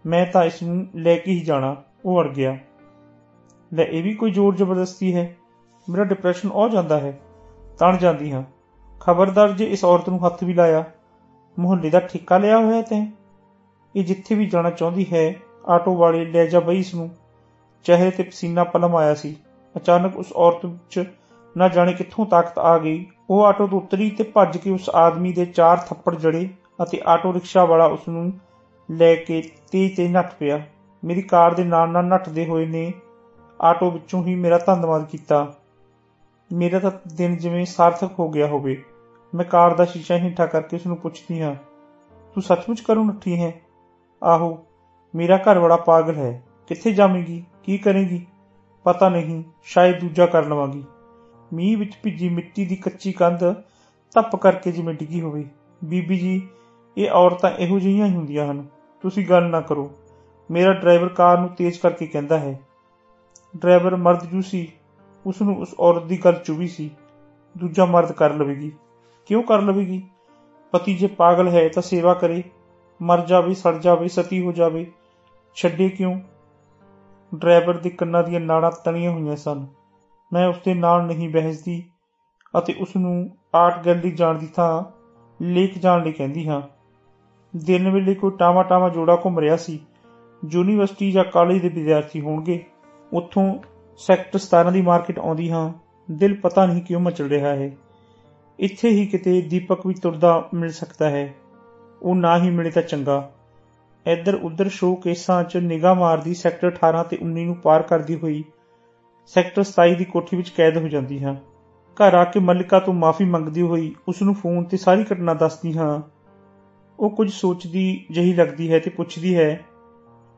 ਮੈਂ ਤਾਂ ਇਸ ਨੂੰ ਲੈ ਕੇ ਹੀ ਜਾਣਾ। ਉਹ ਅੜ ਗਿਆ। ਲੈ, ਇਹ ਵੀ ਕੋਈ ਜ਼ੋਰ ਜ਼ਬਰਦਸਤੀ ਹੈ? ਮੇਰਾ ਡਿਪਰੈਸ਼ਨ ਹੋ ਜਾਂਦਾ ਹੈ। ਤਣ ਜਾਂਦੀ ਹਾਂ। ਖਬਰਦਾਰ ਜੇ ਇਸ ਔਰਤ ਨੂੰ ਹੱਥ ਵੀ ਲਾਇਆ ਮੁਹੱਲੇ ਦਾ ਠੇਕਾ ਲਿਆ ਹੋਇਆ ਤੈਂ? ਇਹ ਜਿੱਥੇ ਵੀ ਜਾਣਾ ਚਾਹੁੰਦੀ ਹੈ, ਆਟੋ ਵਾਲੇ ਲੈ ਜਾ ਬਈ ਇਸ ਨੂੰ। ਚਿਹਰੇ ਤੇ ਪਸੀਨਾ ਪਲਮ ਆਇਆ ਸੀ। ਅਚਾਨਕ ਉਸ ਔਰਤ ਵਿੱਚ ਨਾ ਜਾਣੇ ਕਿੱਥੋਂ ਤਾਕਤ ਆ ਗਈ। ਉਹ ਆਟੋ ਤੋਂ ਉਤਰੀ ਤੇ ਭੱਜ ਕੇ ਉਸ ਆਦਮੀ ਦੇ ਚਾਰ ਥੱਪੜ ਜੜੇ ਅਤੇ ਆਟੋ ਰਿਕਸ਼ਾ ਵਾਲਾ ਉਸ ਨੂੰ ਲੈ ਕੇ ਤੇਜ਼ ਤੇ ਨੱਠ ਪਿਆ। ਮੇਰੀ ਕਾਰ ਦੇ ਨਾਲ ਨਾਲ ਨੱਠਦੇ ਹੋਏ ਨੇ ਆਟੋ ਵਿੱਚੋਂ ਹੀ ਮੇਰਾ ਧੰਨਵਾਦ ਕੀਤਾ। ਮੇਰਾ ਤਾਂ ਦਿਨ ਜਿਵੇਂ ਸਾਰਥਕ ਹੋ ਗਿਆ ਹੋਵੇ। ਮੈਂ ਕਾਰ ਦਾ ਸ਼ੀਸ਼ਾ ਹੀਠਾ ਕਰਕੇ ਉਸ ਨੂੰ ਪੁੱਛਦੀ ਹਾਂ, ਤੂੰ ਸੱਚਮੁੱਚ ਕਰੂੰ ਨੱਠੀ ਹੈ? ਆਹੋ, ਮੇਰਾ ਘਰ ਬੜਾ ਪਾਗਲ ਹੈ। ਕਿੱਥੇ ਜਾਵੇਂਗੀ? ਕੀ ਕਰੇਗੀ? ਪਤਾ ਨਹੀਂ, ਸ਼ਾਇਦ ਦੂਜਾ ਕਰ ਲਵਾਂਗੀ। ਮੀਂਹ ਵਿੱਚ ਭਿੱਜੀ ਮਿੱਟੀ ਦੀ ਕੱਚੀ ਕੰਧ ਧੱਪ ਕਰਕੇ ਜਿਵੇਂ ਡਿੱਗੀ ਹੋਵੇ। ਬੀਬੀ ਜੀ, ਇਹ ਔਰਤਾਂ ਇਹੋ ਜਿਹੀਆਂ ਹੀ ਹੁੰਦੀਆਂ ਹਨ। ਤੁਸੀਂ ਗੱਲ ਨਾ ਕਰੋ। ਮੇਰਾ ਡਰਾਈਵਰ ਕਾਰ ਨੂੰ ਤੇਜ਼ ਕਰਕੇ ਕਹਿੰਦਾ ਹੈ। ਡਰਾਈਵਰ ਮਰਦ ਜੂ ਸੀ। ਉਸ ਨੂੰ ਉਸ ਔਰਤ ਦੀ ਗੱਲ ਚੁਭੀ ਸੀ। ਦੂਜਾ ਮਰਦ ਕਰ ਲਵੇਗੀ। ਕਿਉਂ ਕਰ ਲਵੇਗੀ ਪਤੀ ਜੇ ਪਾਗਲ ਹੈ ਤਾਂ ਸੇਵਾ ਕਰੇ। ਮਰ ਜਾਵੇ, ਸੜ ਜਾਵੇ, ਸਤੀ ਹੋ ਜਾਵੇ। ਛੱਡੇ ਕਿਉਂ? ਡਰਾਈਵਰ ਦੇ ਕੰਨਾਂ ਦੀਆਂ ਨਾੜਾਂ ਤਣੀਆਂ ਹੋਈਆਂ ਸਨ। ਮੈਂ ਉਸ ਦੇ ਨਾਲ ਨਹੀਂ ਬਹਿਸਦੀ ਅਤੇ ਉਸ ਨੂੰ ਆਰਟ ਗੈਲਰੀ ਜਾਣ ਦੀ ਥਾਂ ਲੇਕ ਜਾਣ ਲਈ ਕਹਿੰਦੀ ਹਾਂ। ਦਿਨ ਵੇਲੇ ਕੋਈ ਟਾਵਾ ਟਾਵਾ ਜੋੜਾ ਘੁੰਮ ਰਿਹਾ ਸੀ। ਯੂਨੀਵਰਸਿਟੀ ਜਾਂ ਕਾਲਜ ਦੇ ਵਿਦਿਆਰਥੀ ਹੋਣਗੇ। ਉੱਥੋਂ ਸੈਕਟਰ 17 ਦੀ ਮਾਰਕੀਟ ਆਉਂਦੀ ਹਾਂ। ਦਿਲ ਪਤਾ ਨਹੀਂ ਕਿਉਂ ਮਚਲ ਰਿਹਾ ਹੈ। ਇੱਥੇ ਹੀ ਕਿਤੇ ਦੀਪਕ ਵੀ ਤੁਰਦਾ ਮਿਲ ਸਕਦਾ ਹੈ। ਉਹ ਨਾ ਹੀ ਮਿਲੇ ਤਾਂ ਚੰਗਾ। ਇੱਧਰ ਉੱਧਰ ਸ਼ੋਅ ਕੇਸਾਂ 'ਚ ਨਿਗਾਹ ਮਾਰਦੀ ਸੈਕਟਰ 18 ਤੇ 19 ਨੂੰ ਪਾਰ ਕਰਦੀ ਹੋਈ ਸੈਕਟਰ 27 ਦੀ ਕੋਠੀ ਵਿੱਚ ਕੈਦ ਹੋ ਜਾਂਦੀ ਹਾਂ। ਘਰ ਆ ਕੇ ਮਲਿਕਾ ਤੋਂ ਮਾਫੀ ਮੰਗਦੀ ਹੋਈ ਉਸ ਨੂੰ ਫੋਨ ਤੇ ਸਾਰੀ ਘਟਨਾ ਦੱਸਦੀ ਹਾਂ। ਉਹ ਕੁਝ ਸੋਚਦੀ ਜਹੀ ਲੱਗਦੀ ਹੈ ਤੇ ਪੁੱਛਦੀ ਹੈ,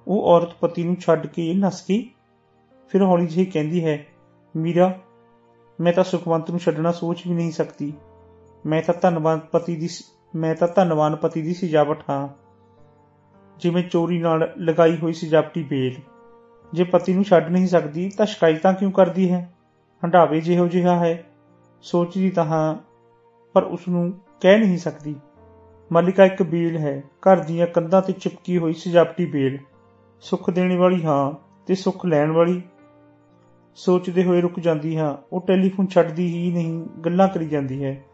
ਉਹ ਔਰਤ ਪਤੀ ਨੂੰ ਛੱਡ ਕੇ ਨਸ ਗਈ? ਫਿਰ ਹੌਲੀ ਜਿਹੀ ਕਹਿੰਦੀ ਹੈ, ਮੀਰਾ, ਮੈਂ ਤਾਂ ਸੁਖਵੰਤ ਨੂੰ ਛੱਡਣਾ ਸੋਚ ਵੀ ਨਹੀਂ ਸਕਦੀ। ਮੈਂ ਤਾਂ ਧੰਨਵਾਦ ਪਤੀ ਦੀ ਮੈਂ ਤਾਂ ਧੰਨਵਾਨ ਪਤੀ ਦੀ ਸਜਾਵਟ ਹਾਂ। ਜਿਵੇਂ ਚੋਰੀ ਨਾਲ ਲਗਾਈ ਹੋਈ ਸਜਾਵਟੀ ਬੇਲ ਜੇ ਪਤੀ ਨੂੰ ਛੱਡ ਨਹੀਂ ਸਕਦੀ, ਤਾਂ ਸ਼ਿਕਾਇਤਾਂ ਕਿਉਂ ਕਰਦੀ ਹੈ? ਹੰਡਾਵੇ ਜਿਹੋ ਜਿਹਾ ਹੈ। ਸੋਚਦੀ ਤਾਂ ਹਾਂ, ਪਰ ਉਸ ਨੂੰ ਕਹਿ ਨਹੀਂ ਸਕਦੀ। ਮਲਿਕਾ ਇੱਕ ਬੇਲ ਹੈ। ਘਰ ਦੀਆਂ ਕੰਧਾਂ ਤੇ ਚਿਪਕੀ ਹੋਈ ਸਜਾਵਟੀ ਬੇਲ ਸੁੱਖ ਦੇਣ ਵਾਲੀ ਹਾਂ ਤੇ ਸੁੱਖ ਲੈਣ ਵਾਲੀ। ਸੋਚਦੇ ਹੋਏ ਰੁਕ ਜਾਂਦੀ ਹਾਂ। ਉਹ ਟੈਲੀਫੋਨ ਛੱਡਦੀ ਹੀ ਨਹੀਂ, ਗੱਲਾਂ ਕਰੀ ਜਾਂਦੀ ਹੈ।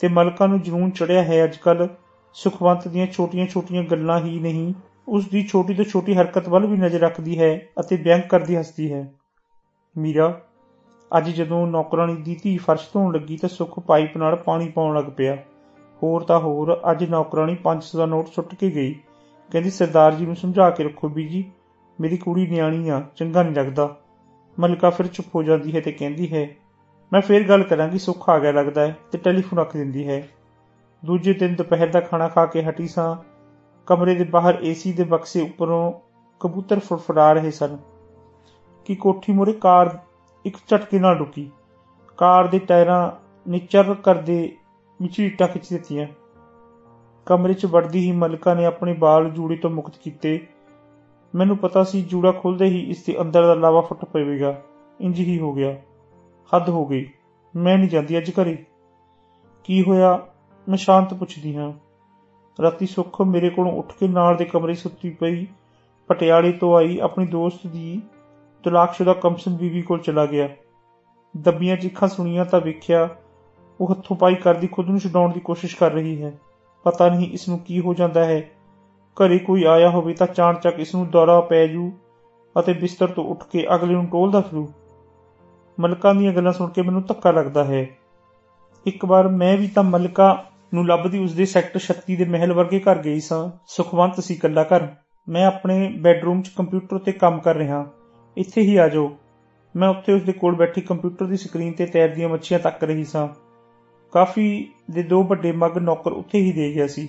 ਤੇ ਮਲਕਾ ਨੂੰ ਜਨੂਨ ਚੜਿਆ ਹੈ ਅੱਜਕੱਲ ਸੁਖਵੰਤ ਦੀਆਂ ਛੋਟੀਆਂ-ਛੋਟੀਆਂ ਗੱਲਾਂ ਹੀ ਨਹੀਂ, ਉਸ ਦੀ ਛੋਟੀ ਤੋਂ ਛੋਟੀ ਹਰਕਤ ਵੱਲ ਵੀ ਨਜ਼ਰ ਰੱਖਦੀ ਹੈ ਅਤੇ ਬਿਆਨ ਕਰਦੀ ਹੱਸਦੀ ਹੈ। ਮੀਰਾ, ਅੱਜ ਜਦੋਂ ਨੌਕਰਾਨੀ ਦੀ ਧੀ ਫਰਸ਼ ਧੋਣ ਲੱਗੀ ਤਾਂ ਸੁਖ ਪਾਈਪ ਨਾਲ ਪਾਣੀ ਪਾਉਣ ਲੱਗ ਪਿਆ। ਹੋਰ ਤਾਂ ਹੋਰ, ਅੱਜ ਨੌਕਰਾਨੀ 500 ਦਾ ਨੋਟ ਸੁੱਟ ਕੇ ਗਈ। ਕਹਿੰਦੀ, ਸਰਦਾਰ ਜੀ ਨੂੰ ਸਮਝਾ ਕੇ ਰੱਖੋ ਬੀਜੀ, ਮੇਰੀ ਕੁੜੀ ਨਿਆਣੀ ਆ, ਚੰਗਾ ਨਹੀਂ ਲੱਗਦਾ। ਮਲਕਾ ਫਿਰ ਚੁੱਪ ਹੋ ਜਾਂਦੀ ਹੈ ਤੇ ਕਹਿੰਦੀ ਹੈ ਮੈਂ ਫੇਰ ਗੱਲ ਕਰਾਂਗੀ, ਸੁੱਖ ਆ ਗਿਆ ਲੱਗਦਾ ਹੈ ਤੇ ਟੈਲੀਫੋਨ ਰੱਖ ਦਿੰਦੀ ਹੈ। ਦੂਜੇ ਦਿਨ ਦੁਪਹਿਰ ਦਾ ਖਾਣਾ ਖਾ ਕੇ ਹਟੀ ਸਾਂ। ਕਮਰੇ ਦੇ ਬਾਹਰ ਏਸੀ ਦੇ ਬਕਸੇ ਉੱਪਰੋਂ ਕਬੂਤਰ ਫੜਫੜਾ ਰਹੇ ਸਨ ਕਿ ਕੋਠੀ ਮੂਰੇ ਕਾਰ ਇੱਕ ਝਟਕੇ ਨਾਲ ਰੁਕੀ। ਕਾਰ ਦੇ ਟਾਇਰਾਂ ਨੇ ਚਰ ਕਰਦੇ ਵਿੱਚ ਇੱਟਾਂ ਖਿੱਚ ਦਿੱਤੀਆਂ। ਕਮਰੇ 'ਚ ਵੜਦੀ ਹੀ ਮਲਕਾ ਨੇ ਆਪਣੇ ਬਾਲ ਜੂੜੇ ਤੋਂ ਮੁਕਤ ਕੀਤੇ। ਮੈਨੂੰ ਪਤਾ ਸੀ ਜੂੜਾ ਖੁੱਲਦੇ ਹੀ ਇਸ ਦੇ ਅੰਦਰ ਦਾ ਲਾਵਾ ਫੁੱਟ ਪਵੇਗਾ। ਇੰਜ ਹੀ ਹੋ ਗਿਆ। ਹੱਦ ਹੋ ਗਈ। ਮੈਂ ਨਹੀਂ ਜਾਂਦੀ ਅੱਜ ਘਰੇ। ਕੀ ਹੋਇਆ? ਮੈਂ ਸ਼ਾਂਤ ਪੁੱਛਦੀ ਹਾਂ। ਰਾਤੀ ਸੁੱਖ ਮੇਰੇ ਕੋਲੋਂ ਉੱਠ ਕੇ ਨਾਲ ਦੇ ਕਮਰੇ ਸੁੱਤੀ ਪਈ। ਪਟਿਆਲੇ ਤੋਂ ਆਈ ਆਪਣੀ ਦੋਸਤ ਦੀ ਤਲਾਕਸ਼ੁਦਾ ਕਮਸਨ ਬੀਵੀ ਕੋਲ ਚਲਾ ਗਿਆ। ਦੱਬੀਆਂ ਚੀਖਾਂ ਸੁਣੀਆਂ ਤਾਂ ਵੇਖਿਆ ਉਹ ਹੱਥੋਂ ਪਾਈ ਕਰਦੀ ਖੁਦ ਨੂੰ ਛਡਾਉਣ ਦੀ ਕੋਸ਼ਿਸ਼ ਕਰ ਰਹੀ ਹੈ। ਪਤਾ ਨਹੀਂ ਇਸ ਨੂੰ ਕੀ ਹੋ ਜਾਂਦਾ ਹੈ। ਘਰੇ ਕੋਈ ਆਇਆ ਹੋਵੇ ਤਾਂ ਚਾਣਚੱਕ ਇਸ ਨੂੰ ਦੌਰਾ ਪੈ ਜੂ ਅਤੇ ਬਿਸਤਰ ਤੋਂ ਉੱਠ ਕੇ ਅਗਲੇ ਨੂੰ ਟੋਲਦਾ ਫਿਰੂ। ਮਲਕਾ ਦੀਆਂ ਗੱਲਾਂ ਸੁਣ ਕੇ ਮੈਨੂੰ ਧੱਕਾ ਲੱਗਦਾ ਹੈ। ਇੱਕ ਵਾਰ ਮੈਂ ਵੀ ਤਾਂ ਮਲਕਾ ਨੂੰ ਲੱਭਦੀ ਉਸਦੇ ਸੈਕਟਰ 36 ਦੇ ਮਹਿਲ ਵਰਗੇ ਘਰ ਗਈ ਸਾਂ। ਸੁਖਵੰਤ ਸੀ ਕੱਲਾ ਘਰ। ਮੈਂ ਆਪਣੇ ਬੈੱਡਰੂਮ 'ਚ ਕੰਪਿਊਟਰ ਤੇ ਕੰਮ ਕਰ ਰਿਹਾ। ਇੱਥੇ ਹੀ ਆ ਜਾਓ। ਮੈਂ ਉੱਥੇ ਉਸਦੇ ਕੋਲ ਬੈਠੀ ਕੰਪਿਊਟਰ ਦੀ ਸਕਰੀਨ ਤੇ ਤੈਰਦੀਆਂ ਮੱਛੀਆਂ ਤੱਕ ਰਹੀ ਸਾਂ। ਕਾਫੀ ਦੇ ਦੋ ਵੱਡੇ ਮੱਗ ਨੌਕਰ ਉੱਥੇ ਹੀ ਦੇ ਗਿਆ ਸੀ।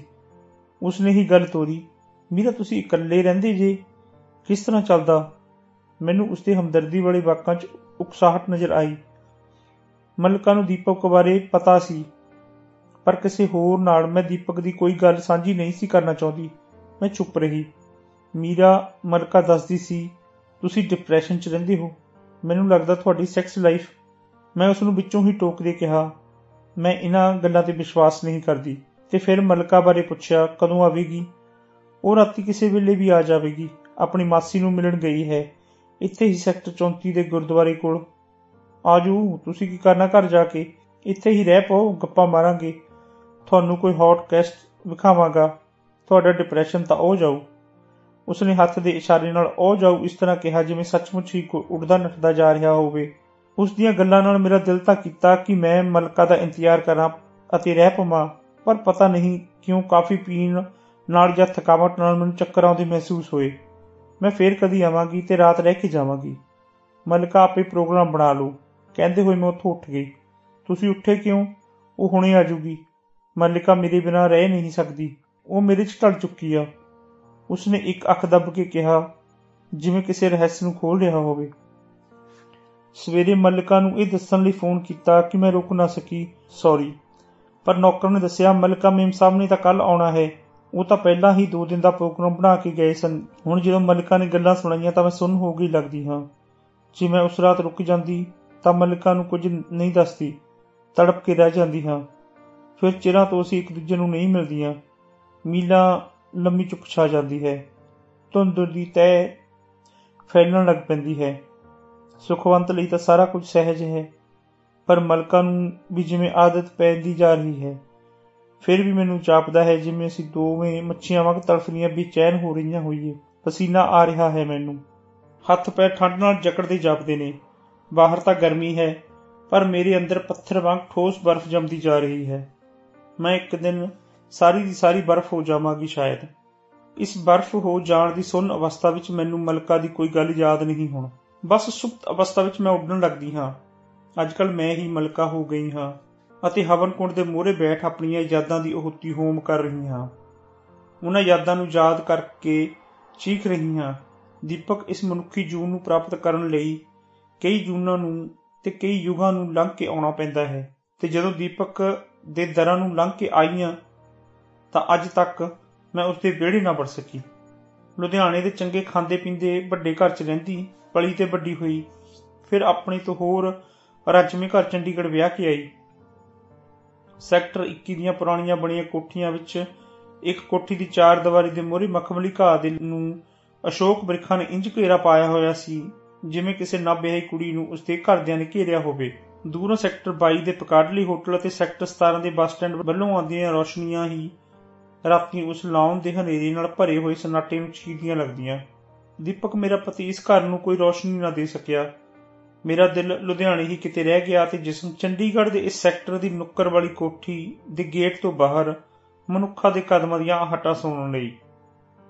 ਉਸਨੇ ਹੀ ਗੱਲ ਤੋਰੀ, ਮੀਰਾ, ਤੁਸੀਂ ਇਕੱਲੇ ਰਹਿੰਦੇ ਜੇ? ਕਿਸ ਤਰ੍ਹਾਂ ਚੱਲਦਾ? ਮੈਨੂੰ ਉਸਦੇ ਹਮਦਰਦੀ ਵਾਲੇ ਵਾਕਾਂ 'ਚ ਉਕਸਾਹਟ ਨਜ਼ਰ ਆਈ। ਮਲਕਾ ਨੂੰ ਦੀਪਕ ਬਾਰੇ ਪਤਾ ਸੀ, ਪਰ ਕਿਸੇ ਹੋਰ ਨਾਲ ਮੈਂ ਦੀਪਕ ਦੀ ਕੋਈ ਗੱਲ ਸਾਂਝੀ ਨਹੀਂ ਸੀ ਕਰਨਾ ਚਾਹੁੰਦੀ। ਮੈਂ ਚੁੱਪ ਰਹੀ। ਮੀਰਾ, ਮਲਕਾ ਦੱਸਦੀ ਸੀ, ਤੁਸੀਂ ਡਿਪਰੈਸ਼ਨ 'ਚ ਰਹਿੰਦੇ ਹੋ। ਮੈਨੂੰ ਲੱਗਦਾ ਤੁਹਾਡੀ ਸੈਕਸ ਲਾਈਫ ਮੈਂ ਉਸ ਨੂੰ ਵਿੱਚੋਂ ਹੀ ਟੋਕ ਦੇ ਕਿਹਾ। ਮੈਂ ਇਹਨਾਂ ਗੱਲਾਂ ਤੇ ਵਿਸ਼ਵਾਸ ਨਹੀਂ ਕਰਦੀ। ਤੇ ਫਿਰ ਮਲਕਾ ਬਾਰੇ ਪੁੱਛਿਆ, ਕਦੋਂ ਆਵੇਗੀ? ਉਹ ਰਾਤੀ ਕਿਸੇ ਵੇਲੇ ਵੀ ਆ ਜਾਵੇਗੀ। ਆਪਣੀ ਮਾਸੀ ਨੂੰ ਮਿਲਣ ਗਈ ਹੈ। ਇੱਥੇ ਹੀ ਸੈਕਟਰ 34 ਦੇ ਗੁਰਦੁਆਰੇ ਕੋਲ। ਆਜੂ, ਤੁਸੀਂ ਕੀ ਕਰਨਾ ਘਰ ਜਾ ਕੇ? ਇੱਥੇ ਹੀ ਰਹਿ ਪਾਓ, ਗੱਪਾਂ ਮਾਰਾਂਗੇ। ਤੁਹਾਨੂੰ ਕੋਈ ਹੌਟ ਕੈਸਟ ਵਿਖਾਵਾਂਗਾ। ਤੁਹਾਡਾ ਡਿਪਰੈਸ਼ਨ ਤਾਂ ਉਹ ਜਾਊ। ਉਸਨੇ ਹੱਥ ਦੇ ਇਸ਼ਾਰੇ ਨਾਲ ਉਹ ਜਾਊ, ਇਸ ਤਰ੍ਹਾਂ ਕਿਹਾ ਜਿਵੇਂ ਸੱਚਮੁੱਚ ਹੀ ਕੋਈ ਉੱਡਦਾ ਨੱਠਦਾ ਜਾ ਰਿਹਾ ਹੋਵੇ। ਉਸ ਦੀਆਂ ਗੱਲਾਂ ਨਾਲ ਮੇਰਾ ਦਿਲ ਤਾਂ ਕੀਤਾ ਕਿ ਮੈਂ ਮਲਕਾ ਦਾ ਇੰਤਜ਼ਾਰ ਕਰਾਂ ਅਤੇ ਰਹਿ ਪਵਾਂ, ਪਰ ਪਤਾ ਨਹੀਂ ਕਿਉਂ ਕਾਫੀ ਪੀਣ ਨਾਲ ਜਾਂ ਥਕਾਵਟ ਨਾਲ ਮੈਨੂੰ ਚੱਕਰ ਆਉਂਦੇ ਮਹਿਸੂਸ ਹੋਏ। ਮੈਂ ਫੇਰ ਕਦੀ ਆਵਾਂਗੀ ਤੇ ਰਾਤ ਰਹਿ ਕੇ ਜਾਵਾਂਗੀ। ਮਲਕਾ ਆਪੇ ਪ੍ਰੋਗਰਾਮ ਬਣਾ ਲਓ ਕਹਿੰਦੇ ਹੋਏ ਮੈਂ ਉੱਥੋਂ ਉੱਠ ਗਈ। ਤੁਸੀਂ ਉੱਠੇ ਕਿਉਂ? ਉਹ ਹੁਣੇ ਆ ਜੂਗੀ। ਮਲਿਕਾ ਮੇਰੇ ਬਿਨਾਂ ਰਹਿ ਨਹੀਂ ਸਕਦੀ। ਉਹ ਮੇਰੇ 'ਚ ਢਲ ਚੁੱਕੀ ਆ। ਉਸਨੇ ਇੱਕ ਅੱਖ ਦੱਬ ਕੇ ਕਿਹਾ, ਜਿਵੇਂ ਕਿਸੇ ਰਹੱਸ ਨੂੰ ਖੋਲ ਰਿਹਾ ਹੋਵੇ। ਸਵੇਰੇ ਮਲਿਕਾ ਨੂੰ ਇਹ ਦੱਸਣ ਲਈ ਫੋਨ ਕੀਤਾ ਕਿ ਮੈਂ ਰੁਕ ਨਾ ਸਕੀ। ਸੌਰੀ ਪਰ ਨੌਕਰ ਨੇ ਦੱਸਿਆ, ਮਲਿਕਾ ਮੇਮ ਸਾਹਿਬ ਨੇ ਤਾਂ ਕੱਲ ਆਉਣਾ ਹੈ। ਉਹ ਤਾਂ ਪਹਿਲਾਂ ਹੀ 2 ਦਿਨ ਦਾ ਪ੍ਰੋਗਰਾਮ ਬਣਾ ਕੇ ਗਏ ਸਨ। ਹੁਣ ਜਦੋਂ ਮਲਿਕਾ ਨੇ ਗੱਲਾਂ ਸੁਣਾਈਆਂ ਤਾਂ ਮੈਂ ਸੁਣ ਹੋ ਗਈ ਲੱਗਦੀ ਹਾਂ। ਜੇ ਮੈਂ ਉਸ ਰਾਤ ਰੁਕ ਜਾਂਦੀ ਤਾਂ ਮਲਿਕਾ ਨੂੰ ਕੁਝ ਨਹੀਂ ਦੱਸਦੀ। ਤੜਪ ਕੇ ਰਹਿ ਜਾਂਦੀ ਹਾਂ। ਫਿਰ ਚਿਰਾਂ ਤੋਂ ਅਸੀਂ ਇੱਕ ਦੂਜੇ ਨੂੰ ਨਹੀਂ ਮਿਲਦੀਆਂ। ਮੀਲਾਂ ਲੰਮੀ ਚੁੱਪ ਛਾ ਜਾਂਦੀ ਹੈ। ਧੁੰਦ ਦੀ ਤੈ ਫੈਲਣ ਲੱਗ ਪੈਂਦੀ ਹੈ। ਸੁਖਵੰਤ ਲਈ ਤਾਂ ਸਾਰਾ ਕੁਝ ਸਹਿਜ ਹੈ। ਪਰ ਮਲਕਾ ਨੂੰ ਵੀ ਜਿਵੇਂ ਆਦਤ ਪੈਂਦੀ ਜਾ ਰਹੀ ਹੈ। ਫਿਰ ਵੀ ਮੈਨੂੰ ਜਾਪਦਾ ਹੈ ਜਿਵੇਂ ਅਸੀਂ ਦੋਵੇਂ ਮੱਛੀਆਂ ਵਾਂਗ ਤੜਫਦੀਆਂ ਬੇਚੈਨ ਹੋ ਰਹੀਆਂ ਹੋਈਏ। ਪਸੀਨਾ ਆ ਰਿਹਾ ਹੈ ਮੈਨੂੰ। ਹੱਥ ਪੈਰ ਠੰਡ ਨਾਲ ਜਕੜਦੇ ਜਾਪਦੇ ਨੇ। ਬਾਹਰ ਤਾਂ ਗਰਮੀ ਹੈ, ਪਰ ਮੇਰੇ ਅੰਦਰ ਪੱਥਰ ਵਾਂਗ ਠੋਸ ਬਰਫ਼ ਜੰਮਦੀ ਜਾ ਰਹੀ ਹੈ। ਮੈਂ ਇੱਕ ਦਿਨ ਸਾਰੀ ਦੀ ਸਾਰੀ ਬਰਫ਼ ਹੋ ਜਾਵਾਂਗੀ ਸ਼ਾਇਦ। ਇਸ ਬਰਫ਼ ਹੋ ਜਾਣ ਦੀ ਸੁੰਨ ਅਵਸਥਾ ਵਿੱਚ ਮੈਨੂੰ ਮਲਕਾ ਦੀ ਕੋਈ ਗੱਲ ਯਾਦ ਨਹੀਂ ਹੁਣ। ਬਸ ਸੁਪਤ ਅਵਸਥਾ ਵਿੱਚ ਮੈਂ ਉੱਡਣ ਲੱਗਦੀ ਹਾਂ। ਅੱਜਕੱਲ ਮੈਂ ਹੀ ਮਲਕਾ ਹੋ ਗਈ ਹਾਂ। ਅਤੇ ਹਵਨ ਕੁੰਡ ਦੇ ਮੂਹਰੇ ਬੈਠ ਆਪਣੀਆਂ ਯਾਦਾਂ ਦੀ ਉਹਤੀ ਹੋਮ ਕਰ ਰਹੀ ਹਾਂ ਉਹਨਾਂ ਯਾਦਾਂ ਨੂੰ ਯਾਦ ਕਰਕੇ ਚੀਖ ਰਹੀ ਹਾਂ ਦੀਪਕ ਇਸ ਮਨੁੱਖੀ ਜੂਨ ਨੂੰ ਪ੍ਰਾਪਤ ਕਰਨ ਲਈ ਕਈ ਜੂਨਾਂ ਨੂੰ ਤੇ ਕਈ ਯੁਗਾਂ ਨੂੰ ਲੰਘ ਕੇ ਆਉਣਾ ਪੈਂਦਾ ਹੈ। ਤੇ ਜਦੋਂ ਦੀਪਕ ਦੇ ਦਰਾਂ ਨੂੰ ਲੰਘ ਕੇ ਆਈਆਂ, ਤਾਂ ਅੱਜ ਤੱਕ ਮੈਂ ਉਸ ਦੇ ਵਿਹੜੇ ਨਾ ਵੜ ਸਕੀ। ਲੁਧਿਆਣੇ ਦੇ ਚੰਗੇ ਖਾਂਦੇ ਪੀਂਦੇ ਵੱਡੇ ਘਰ 'ਚ ਰਹਿੰਦੀ, ਪਲੀ ਤੇ ਵੱਡੀ ਹੋਈ। ਫਿਰ ਆਪਣੀ ਤੋਂ ਹੋਰ ਰੱਜਵੇਂ ਘਰ ਚੰਡੀਗੜ੍ਹ ਵਿਆਹ ਕੇ ਆਈ। ਸੈਕਟਰ 21 ਦੀਆਂ ਪੁਰਾਣੀਆਂ ਬਣੀਆਂ ਕੋਠੀਆਂ ਵਿੱਚ ਇੱਕ ਕੋਠੀ ਦੀ ਚਾਰ ਦੀਵਾਰੀ ਦੇ ਮੋਹਰੇ ਮਖਮਲੀ ਘਾਹ ਦੇ ਨੂੰ ਅਸ਼ੋਕ ਬ੍ਰਿਖਾਂ ਨੇ ਇੰਜ ਘੇਰਾ ਪਾਇਆ ਹੋਇਆ ਸੀ, ਜਿਵੇਂ ਕਿਸੇ ਨਾਬਿਹੀ ਕੁੜੀ ਨੂੰ ਉਸਦੇ ਘਰਦਿਆਂ ਨੇ ਘੇਰਿਆ ਹੋਵੇ। ਦੂਰੋਂ ਸੈਕਟਰ 22 ਦੇ ਪਕਾਡਲੀ ਹੋਟਲ ਅਤੇ ਸੈਕਟਰ 17 ਦੇ ਬੱਸ ਸਟੈਂਡ ਵੱਲੋਂ ਆਉਂਦੀਆਂ ਰੋਸ਼ਨੀਆਂ ਹੀ ਰਾਤੀ ਉਸ ਲਾਉਣ ਦੇ ਹਨੇਰੇ ਨਾਲ ਭਰੇ ਹੋਏ ਸਨਾਟੇ ਨੂੰ ਚੀਦੀਆਂ ਲੱਗਦੀਆਂ। ਦੀਪਕ ਮੇਰਾ ਪਤੀ ਇਸ ਘਰ ਨੂੰ ਕੋਈ ਰੋਸ਼ਨੀ ਨਾ ਦੇ ਸਕਿਆ। ਮੇਰਾ ਦਿਲ ਲੁਧਿਆਣੇ ਹੀ ਕਿਤੇ ਰਹਿ ਗਿਆ ਤੇ ਜਿਸਮ ਚੰਡੀਗੜ੍ਹ ਦੇ ਇਸ ਸੈਕਟਰ ਦੀ ਨੁੱਕਰ ਵਾਲੀ ਕੋਠੀ ਦੇ ਗੇਟ ਤੋਂ ਬਾਹਰ ਮਨੁੱਖਾਂ ਦੇ ਕਦਮਾਂ ਦੀਆਂ ਹਟਾ ਸੁਣਨ ਲਈ।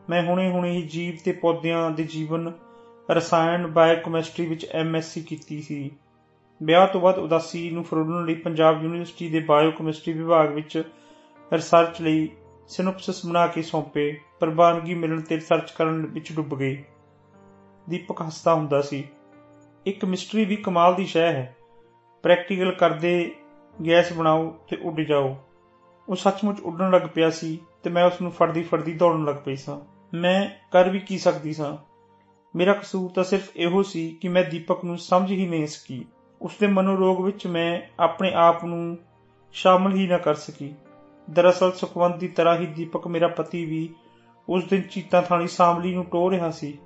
ਮੈਂ ਹੁਣੇ-ਹੁਣੇ ਹੀ ਜੀਵ ਤੇ ਪੌਦਿਆਂ ਦੇ ਜੀਵਨ, ਰਸਾਇਣ, ਬਾਇਓਕੈਮਿਸਟਰੀ ਵਿੱਚ ਐਮਐਸਸੀ ਕੀਤੀ ਸੀ। ਵਿਆਹ ਤੋਂ ਬਾਅਦ ਉਦਾਸੀ ਨੂੰ ਫਰੋਲਣ ਲਈ ਪੰਜਾਬ ਯੂਨੀਵਰਸਿਟੀ ਦੇ ਬਾਇਓਕੈਮਿਸਟਰੀ ਵਿਭਾਗ ਵਿੱਚ ਰਿਸਰਚ ਲਈ ਸਿਨੋਪਸਿਸ ਬਣਾ ਕੇ ਸੌਂਪੇ, ਪ੍ਰਵਾਨਗੀ ਮਿਲਣ ਤੇ ਰਿਸਰਚ ਕਰਨ ਵਿੱਚ ਡੁੱਬ ਗਏ। ਦੀਪਕ ਹੱਸਦਾ ਹੁੰਦਾ ਸੀ। ਇੱਕ ਮਿਸਟਰੀ ਵੀ ਕਮਾਲ ਦੀ ਸ਼ੈ ਹੈ। ਪ੍ਰੈਕਟੀਕਲ ਕਰਦੇ ਗੈਸ ਬਣਾਓ ਤੇ ਉੱਡ ਜਾਓ। ਉਹ ਸੱਚਮੁੱਚ ਉੱਡਣ ਲੱਗ ਪਿਆ ਸੀ ਤੇ ਮੈਂ ਉਸ ਨੂੰ ਫੜਦੀ ਫੜਦੀ ਦੌੜਨ ਲੱਗ ਪਈ ਸਾਂ। ਮੈਂ ਕਰ ਵੀ ਕੀ ਸਕਦੀ ਸਾਂ? ਮੇਰਾ ਕਸੂਰ ਤਾਂ ਸਿਰਫ ਇਹੋ ਸੀ ਕਿ ਮੈਂ ਦੀਪਕ ਨੂੰ ਸਮਝ ਹੀ ਨਹੀਂ ਸਕੀ। ਉਸ ਦੇ ਮਨੋਰੋਗ ਵਿੱਚ ਮੈਂ ਆਪਣੇ ਆਪ ਨੂੰ ਸ਼ਾਮਲ ਹੀ ਨਾ ਕਰ ਸਕੀ। ਦਰਅਸਲ ਸੁਖਵੰਤ ਦੀ ਤਰ੍ਹਾਂ ਹੀ ਦੀਪਕ ਮੇਰਾ ਪਤੀ ਵੀ ਉਸ ਦਿਨ ਚੀਤਾ ਥਾਣੀ ਸਾਮਲੀ ਨੂੰ ਟੋ ਰਿਹਾ ਸੀ।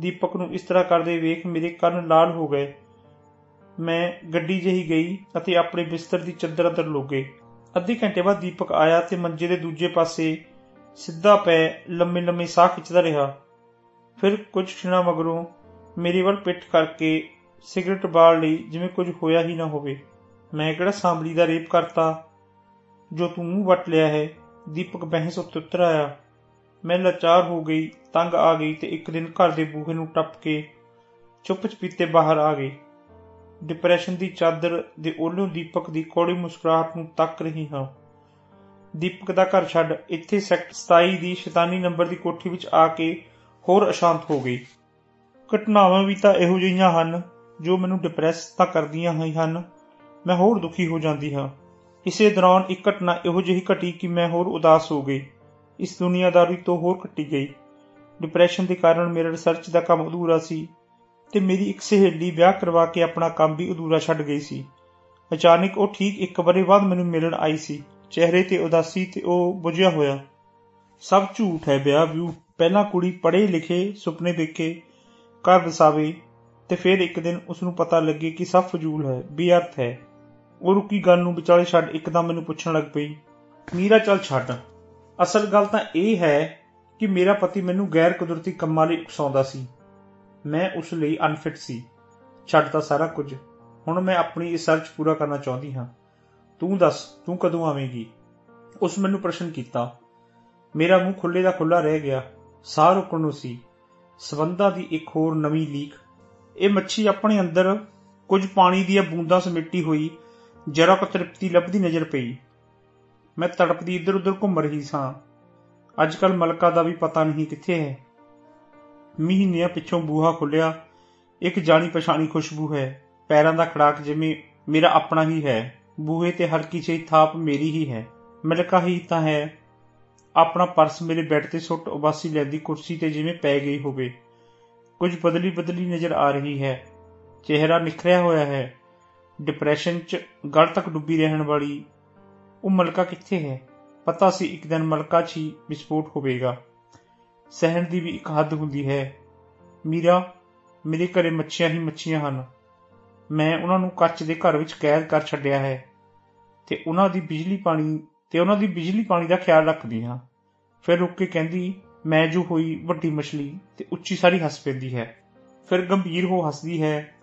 ਦੀਪਕ ਨੂੰ ਇਸ ਤਰ੍ਹਾਂ ਕਰਦੇ ਵੇਖ ਮੇਰੇ ਕੰਨ ਲਾਲ ਹੋ ਗਏ। ਮੈਂ ਗੱਡੀ ਜਹੀ ਗਈ ਅਤੇ ਆਪਣੇ ਬਿਸਤਰ ਦੀ ਚੱਦਰ ਅੰਦਰ ਲੁੱਗੇ ਅੱਧੇ ਘੰਟੇ ਬਾਅਦ ਦੀਪਕ ਆਇਆ ਤੇ ਮੰਜੇ ਦੇ ਦੂਜੇ ਪਾਸੇ ਸਿੱਧਾ ਪੈ ਲੰਮੇ ਲੰਮੇ ਸਾਹ ਖਿੱਚਦਾ ਰਿਹਾ। ਫਿਰ ਕੁਝ ਖਿਣਾ ਮਗਰੋਂ ਮੇਰੇ ਵੱਲ ਪਿੱਠ ਕਰਕੇ ਸਿਗਰਟ ਬਾਲ ਲਈ ਜਿਵੇਂ ਕੁਝ ਹੋਇਆ ਹੀ ਨਾ ਹੋਵੇ। ਮੈਂ ਕਿਹੜਾ ਸਾਂਭਲੀ ਦਾ ਰੇਪ ਕਰਤਾ, ਜੋ ਤੂੰ ਮੂੰਹ ਵਟ ਲਿਆ ਹੈ? ਦੀਪਕ ਬਹਿਸ ਉੱਤੇ ਉਤਰ ਆਇਆ। ਮੈਂ ਲਾਚਾਰ ਹੋ ਗਈ ਤੰਗ ਆ ਗਈ ਤੇ ਇੱਕ ਦਿਨ ਘਰ ਦੇ ਬੂਹੇ ਨੂੰ ਟੱਪ ਕੇ ਚੁੱਪ ਚਪੀਤੇ ਬਾਹਰ ਆ ਗਈ। ਡਿਪਰੈਸ਼ਨ ਦੀ ਚਾਦਰ ਦੇ ਉਹਲੋਂ ਦੀਪਕ ਦੀ ਕੋੜੀ ਮੁਸਕਰਾਹਟ ਨੂੰ ਤੱਕ ਰਹੀ ਹਾਂ। ਦੀਪਕ ਦਾ ਘਰ ਛੱਡ ਇੱਥੇ ਸੈਕਟਰ 27 ਦੀ ਸ਼ੈਤਾਨੀ ਨੰਬਰ ਦੀ ਕੋਠੀ ਵਿੱਚ ਆ ਕੇ ਹੋਰ ਅਸ਼ਾਂਤ ਹੋ ਗਈ। ਘਟਨਾਵਾਂ ਵੀ ਤਾਂ ਇਹੋ ਜਿਹੀਆਂ ਹਨ ਜੋ ਮੈਨੂੰ ਡਿਪਰੈਸ ਤਾਂ ਕਰਦੀਆਂ ਹੀ ਹਨ। ਮੈਂ ਹੋਰ ਦੁਖੀ ਹੋ ਜਾਂਦੀ ਹਾਂ। ਇਸੇ ਦੌਰਾਨ ਇੱਕ ਘਟਨਾ ਇਹੋ ਜਿਹੀ ਘਟੀ ਕਿ ਮੈਂ ਹੋਰ ਉਦਾਸ ਹੋ ਗਈ। ਇਸ ਦੁਨੀਆਦਾਰੀ ਤੋਂ ਹੋਰ ਕੱਟੀ ਗਈ। ਡਿਪਰੈਸ਼ਨ ਦੇ ਕਾਰਨ ਮੇਰਾ ਰਿਸਰਚ ਦਾ ਕੰਮ ਅਧੂਰਾ ਸੀ ਤੇ ਮੇਰੀ ਇੱਕ ਸਹੇਲੀ ਵਿਆਹ ਕਰਵਾ ਕੇ ਆਪਣਾ ਕੰਮ ਵੀ ਅਧੂਰਾ ਛੱਡ ਗਈ ਸੀ। ਅਚਾਨਕ ਉਹ ਠੀਕ ਇੱਕ ਬਰੇ ਬਾਅਦ ਮੈਨੂੰ ਮਿਲਣ ਆਈ ਸੀ। ਚਿਹਰੇ ਤੇ ਉਦਾਸੀ ਤੇ ਉਹ ਬੁਝਿਆ ਹੋਇਆ। ਸਭ ਝੂਠ ਹੈ ਵਿਆਹ ਵੀ ਪਹਿਲਾਂ ਕੁੜੀ ਪੜ੍ਹੇ ਲਿਖੇ, ਸੁਪਨੇ ਵੇਖੇ ਘਰ ਵਸਾਵੇ ਤੇ ਫਿਰ ਇੱਕ ਦਿਨ ਉਸ ਨੂੰ ਪਤਾ ਲੱਗੇ ਕਿ ਸਭ ਫਜ਼ੂਲ ਹੈ, ਬੇਅਰਥ ਹੈ। ਉਹ ਰੁਕੀ ਗੱਲ ਨੂੰ ਵਿਚਾਲੇ ਛੱਡ ਇੱਕਦਮ ਮੈਨੂੰ ਪੁੱਛਣ ਲੱਗ ਪਈ, ਮੀਰਾ, ਚੱਲ ਛੱਡ। ਅਸਲ ਗੱਲ ਤਾਂ ਇਹ ਹੈ ਕਿ ਮੇਰਾ ਪਤੀ ਮੈਨੂੰ ਗੈਰ ਕੁਦਰਤੀ ਕੰਮਾਂ ਲਈ ਉਕਸਾਉਂਦਾ ਸੀ। ਮੈਂ ਉਸ ਲਈ ਅਨਫਿਟ ਸੀ। ਛੱਡ ਤਾਂ ਸਾਰਾ ਕੁਝ। ਹੁਣ ਮੈਂ ਆਪਣੀ ਰਿਸਰਚ ਪੂਰਾ ਕਰਨਾ ਚਾਹੁੰਦੀ ਹਾਂ। ਤੂੰ ਦੱਸ, ਤੂੰ ਕਦੋਂ ਆਵੇਂਗੀ? ਉਸ ਮੈਨੂੰ ਪ੍ਰਸ਼ਨ ਕੀਤਾ। ਮੇਰਾ ਮੂੰਹ ਖੁੱਲੇ ਦਾ ਖੁੱਲਾ ਰਹਿ ਗਿਆ। ਸਾਹ ਰੁਕਣ ਨੂੰ ਸੀ। ਸਬੰਧਾਂ ਦੀ ਇੱਕ ਹੋਰ ਨਵੀਂ ਲੀਕ। ਇਹ ਮੱਛੀ ਆਪਣੇ ਅੰਦਰ ਕੁਝ ਪਾਣੀ ਦੀਆਂ ਬੂੰਦਾਂ ਸਮੇਟੀ ਹੋਈ। ਜਰਾ ਕੁ ਤ੍ਰਿਪਤੀ ਲੱਭਦੀ ਨਜ਼ਰ ਪਈ। ਮੈਂ ਤੜਪਦੀ ਇੱਧਰ-ਉੱਧਰ ਘੁੰਮ ਰਹੀ ਸਾਂ। ਅੱਜਕੱਲ ਮਲਕਾ ਦਾ ਵੀ ਪਤਾ ਨਹੀਂ ਕਿੱਥੇ ਹੈ। ਮਹੀਨਿਆਂ ਪਿੱਛੋਂ ਬੂਹਾ ਖੁੱਲਿਆ ਇੱਕ ਜਾਣੀ ਪਛਾਣੀ ਖੁਸ਼ਬੂ ਹੈ। ਪੈਰਾਂ ਦਾ ਖੜਾਕ ਜਿਵੇਂ ਮੇਰਾ ਆਪਣਾ ਹੀ ਹੈ। ਬੂਹੇ ਤੇ ਹਲਕੀ ਜਿਹੀ ਥਾਪ ਮੇਰੀ ਹੀ ਹੈ। ਮਲਕਾ ਹੀ ਤਾਂ ਹੈ। ਆਪਣਾ ਪਰਸ ਮੇਰੇ ਬੈੱਡ ਤੇ ਸੁੱਟ ਉਬਾਸੀ ਲੈਂਦੀ ਕੁਰਸੀ ਤੇ ਜਿਵੇਂ ਪੈ ਗਈ ਹੋਵੇ। ਕੁਝ ਬਦਲੀ ਬਦਲੀ ਨਜ਼ਰ ਆ ਰਹੀ ਹੈ। ਚਿਹਰਾ ਨਿਖਰਿਆ ਹੋਇਆ ਹੈ। ਡਿਪਰੈਸ਼ਨ 'ਚ ਗੜ ਤੱਕ ਡੁੱਬੀ ਰਹਿਣ ਵਾਲੀ। ਉਹ ਮਲਕਾ ਕਿੱਥੇ ਹੈ? ਪਤਾ ਸੀ ਇੱਕ ਦਿਨ ਮਲਕਾ 'ਚ ਹੀ ਵਿਸਫੋਟ ਹੋਵੇਗਾ। ਸਹਿਣ ਦੀ ਵੀ ਇੱਕ ਹੱਦ ਹੁੰਦੀ ਹੈ। ਮੀਰਾ, ਮੇਰੇ ਘਰੇ ਮੱਛੀਆਂ ਹੀ ਮੱਛੀਆਂ ਹਨ। ਮੈਂ ਉਹਨਾਂ ਨੂੰ ਕੱਚ ਦੇ ਘਰ ਵਿੱਚ ਕੈਦ ਕਰ ਛੱਡਿਆ ਹੈ ਤੇ ਉਹਨਾਂ ਦੀ ਬਿਜਲੀ ਪਾਣੀ, ਤੇ ਉਹਨਾਂ ਦੀ ਬਿਜਲੀ ਪਾਣੀ ਦਾ ਖਿਆਲ ਰੱਖਦੀ ਹਾਂ। ਫਿਰ ਰੁੱਕ ਕੇ ਕਹਿੰਦੀ, ਮੈਂ ਜੋ ਹੋਈ ਵੱਡੀ ਮਛਲੀ ਤੇ ਉੱਚੀ ਸਾਰੀ ਹੱਸ ਪੈਂਦੀ ਹੈ। ਫਿਰ ਗੰਭੀਰ ਹੋ ਹੱਸਦੀ ਹੈ।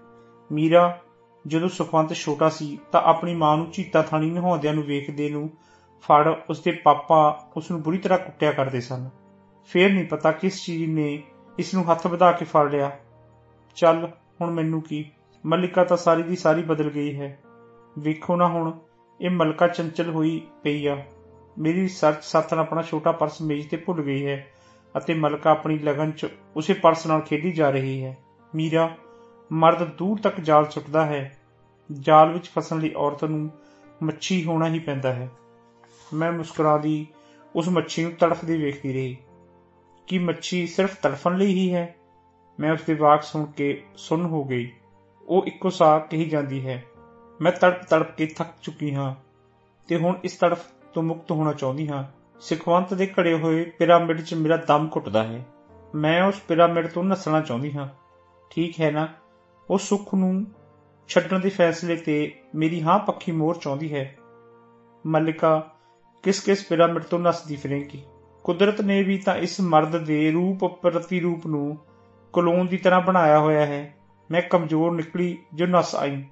ਮੀਰਾ, ਜਦੋਂ ਸੁਖਵੰਤ ਛੋਟਾ ਸੀ ਤਾਂ ਆਪਣੀ ਮਾਂ ਨੂੰ ਚੀਤਾ ਥਾਣੀ ਨਹਾਉਂਦਿਆਂ ਨੂੰ ਵੇਖਦੇ ਨੂੰ ਫੜ ਉਸਦੇ ਪਾਪਾ ਉਸ ਨੂੰ ਬੁਰੀ ਤਰ੍ਹਾਂ ਕੁੱਟਿਆ ਕਰਦੇ ਸਨ। ਫੇਰ ਨਹੀਂ ਪਤਾ ਕਿਸ ਚੀਜ਼ ਨੇ ਇਸ ਨੂੰ ਹੱਥ ਵਧਾ ਕੇ ਫੜ ਲਿਆ। ਚੱਲ, ਹੁਣ ਮੈਨੂੰ ਕੀ? ਮਲਿਕਾ ਤਾਂ ਸਾਰੀ ਦੀ ਸਾਰੀ ਬਦਲ ਗਈ ਹੈ। ਵੇਖੋ ਨਾ ਹੁਣ, ਇਹ ਮਲਕਾ ਚੰਚਲ ਹੋਈ ਪਈ ਆ। ਮੇਰੀ ਸਰਚ ਸਾਥਣ ਆਪਣਾ ਛੋਟਾ ਪਰਸ ਮੇਜ਼ ਤੇ ਭੁੱਲ ਗਈ ਹੈ ਅਤੇ ਮਲਕਾ ਆਪਣੀ ਲਗਨ 'ਚ ਉਸੇ ਪਰਸ ਨਾਲ ਖੇਡੀ ਜਾ ਰਹੀ ਹੈ। ਮੀਰਾ, ਮਰਦ ਦੂਰ ਤੱਕ ਜਾਲ ਸੁੱਟਦਾ ਹੈ। ਜਾਲ ਵਿੱਚ ਫਸਣ ਲਈ ਔਰਤ ਨੂੰ ਮੱਛੀ ਹੋਣਾ ਹੀ ਪੈਂਦਾ ਹੈ। ਮੈਂ ਮੁਸਕਰਾਦੀ ਉਸ ਮੱਛੀ ਨੂੰ ਤੜਫਦੀ ਵੇਖਦੀ ਰਹੀ। ਕਿ ਮੱਛੀ ਸਿਰਫ ਤੜਫਣ ਲਈ ਹੀ ਹੈ? ਮੈਂ ਉਸ ਦੇ ਵਾਕ ਸੁਣ ਕੇ ਸੁਣ ਹੋ ਗਈ। ਉਹ ਇੱਕੋ ਸਾਹ ਕਹੀ ਜਾਂਦੀ ਹੈ, ਮੈਂ ਤੜਪ ਤੜਪ ਕੇ ਥੱਕ ਚੁੱਕੀ ਹਾਂ ਤੇ ਹੁਣ ਇਸ ਤੜਫ ਤੋਂ ਮੁਕਤ ਹੋਣਾ ਚਾਹੁੰਦੀ ਹਾਂ। ਸਿਖਵੰਤ ਦੇ ਘੜੇ ਹੋਏ ਪਿਰਾਮਿਡ 'ਚ ਮੇਰਾ ਦਮ ਘੁੱਟਦਾ ਹੈ। ਮੈਂ ਉਸ ਪਿਰਾਮਿਡ ਤੋਂ ਨਸਣਾ ਚਾਹੁੰਦੀ ਹਾਂ। ਠੀਕ ਹੈ ਨਾ? ਉਹ ਸੁੱਖ ਨੂੰ ਛੱਡਣ ਦੇ ਫੈਸਲੇ ਤੇ ਮੇਰੀ ਹਾਂ ਪੱਕੀ ਮੋਹਰ ਚਾਹੁੰਦੀ ਹੈ। ਮਲਿਕਾ ਕਿਸ ਕਿਸ ਪਿਰਾਮਿਡ ਤੋਂ ਨਸਦੀ ਫਿਰੇਗੀ ਕੁਦਰਤ ਨੇ ਵੀ ਤਾਂ ਇਸ ਮਰਦ ਦੇ ਰੂਪ ਪ੍ਰਤੀ ਰੂਪ ਨੂੰ ਕਲੋਨ ਦੀ ਤਰ੍ਹਾਂ ਬਣਾਇਆ ਹੋਇਆ ਹੈ। ਮੈਂ ਕਮਜ਼ੋਰ ਨਿਕਲੀ ਜੋ ਨਸ ਆਈ।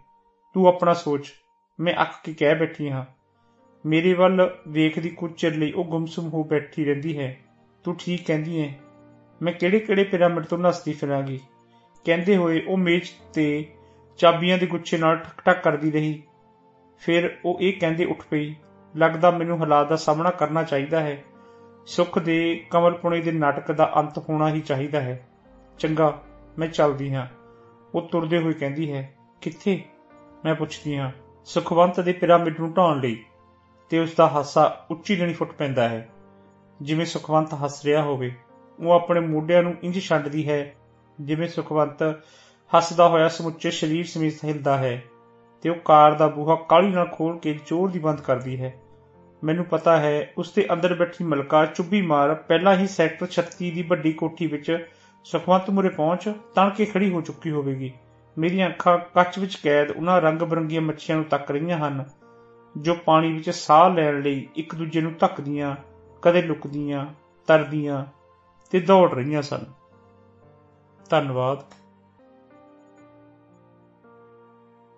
ਤੂੰ ਆਪਣਾ ਸੋਚ। ਮੈਂ ਅੱਕ ਕੇ ਕਹਿ ਬੈਠੀ ਹਾਂ। ਮੇਰੇ ਵੱਲ ਵੇਖਦੀ ਕੁਝ ਚਿਰ ਲਈ ਉਹ ਗੁੰਮਸੁਮ ਹੋ ਬੈਠੀ ਰਹਿੰਦੀ ਹੈ। ਤੂੰ ਠੀਕ ਕਹਿੰਦੀ ਹੈ। ਮੈਂ ਕਿਹੜੇ ਕਿਹੜੇ ਪਿਰਾਮਿਡ ਤੋਂ ਨਸਦੀ ਫਿਰਾਂਗੀ? ਕਹਿੰਦੇ ਹੋਏ ਉਹ ਮੇਜ਼ ਤੇ ਚਾਬੀਆਂ ਦੇ ਗੁੱਛੇ ਨਾਲ ਠਕ ਠਕ ਕਰਦੀ ਰਹੀ। ਫਿਰ ਉਹ ਇਹ ਕਹਿੰਦੇ ਉੱਠ ਪਈ। ਲੱਗਦਾ ਮੈਨੂੰ ਹਾਲਾਤ ਦਾ ਸਾਹਮਣਾ ਕਰਨਾ ਚਾਹੀਦਾ ਹੈ। ਸੁੱਖ ਦੇ ਕਮਲਪੁਣੇ ਦੇ ਨਾਟਕ ਦਾ ਅੰਤ ਹੋਣਾ ਹੀ ਚਾਹੀਦਾ ਹੈ। ਚੰਗਾ, ਮੈਂ ਚੱਲਦੀ ਹਾਂ। ਉਹ ਤੁਰਦੇ ਹੋਏ ਕਹਿੰਦੀ ਹੈ, ਕਿੱਥੇ? ਮੈਂ ਪੁੱਛਦੀ ਹਾਂ, ਸੁਖਵੰਤ ਦੇ ਪਿਰਾਮਿਡ ਨੂੰ ਢਾਉਣ ਲਈ। ਤੇ ਉਸ ਦਾ ਹਾਸਾ ਉੱਚੀ ਜਣੀ ਫੁੱਟ ਪੈਂਦਾ ਹੈ। ਜਿਵੇਂ ਸੁਖਵੰਤ ਹੱਸ ਰਿਹਾ ਹੋਵੇ, ਉਹ ਆਪਣੇ ਮੋਢਿਆਂ ਨੂੰ ਇੰਜ ਛੱਡਦੀ ਹੈ, ਜਿਵੇਂ ਸੁਖਵੰਤ ਹੱਸਦਾ ਹੋਇਆ ਸਮੁੱਚੇ ਸਰੀਰ ਸਮੇਤ ਹਿਲਦਾ ਹੈ। ਤੇ ਉਹ ਕਾਰ ਦਾ ਬੂਹਾ ਕਾਲੀ ਨਾਲ ਖੋਲ ਕੇ ਜ਼ੋਰ ਦੀ ਬੰਦ ਕਰਦੀ ਹੈ। ਮੈਨੂੰ ਪਤਾ ਹੈ, ਉਸ ਦੇ ਅੰਦਰ ਬੈਠੀ ਮਲਕਾ ਚੁੱਭੀ ਮਾਰ ਪਹਿਲਾਂ ਹੀ ਸੈਕਟਰ 36 ਦੀ ਵੱਡੀ ਕੋਠੀ ਵਿੱਚ ਸੁਖਵੰਤ ਮੁਰੇ ਪਹੁੰਚ ਤਣ ਕੇ ਖੜੀ ਹੋ ਚੁੱਕੀ ਹੋਵੇਗੀ। ਮੇਰੀਆਂ ਅੱਖਾਂ ਕੱਚ ਵਿੱਚ ਕੈਦ, ਉਹਨਾਂ ਰੰਗ ਬਰੰਗੀਆਂ ਮੱਛੀਆਂ ਨੂੰ ਤੱਕ ਰਹੀਆਂ ਹਨ, ਜੋ ਪਾਣੀ ਵਿੱਚ ਸਾਹ ਲੈਣ ਲਈ ਇੱਕ ਦੂਜੇ ਨੂੰ ਧੱਕਦੀਆਂ, ਕਦੇ ਲੁਕਦੀਆਂ, ਤਰਦੀਆਂ ਤੇ ਦੌੜ ਰਹੀਆਂ ਸਨ। ਧੰਨਵਾਦ।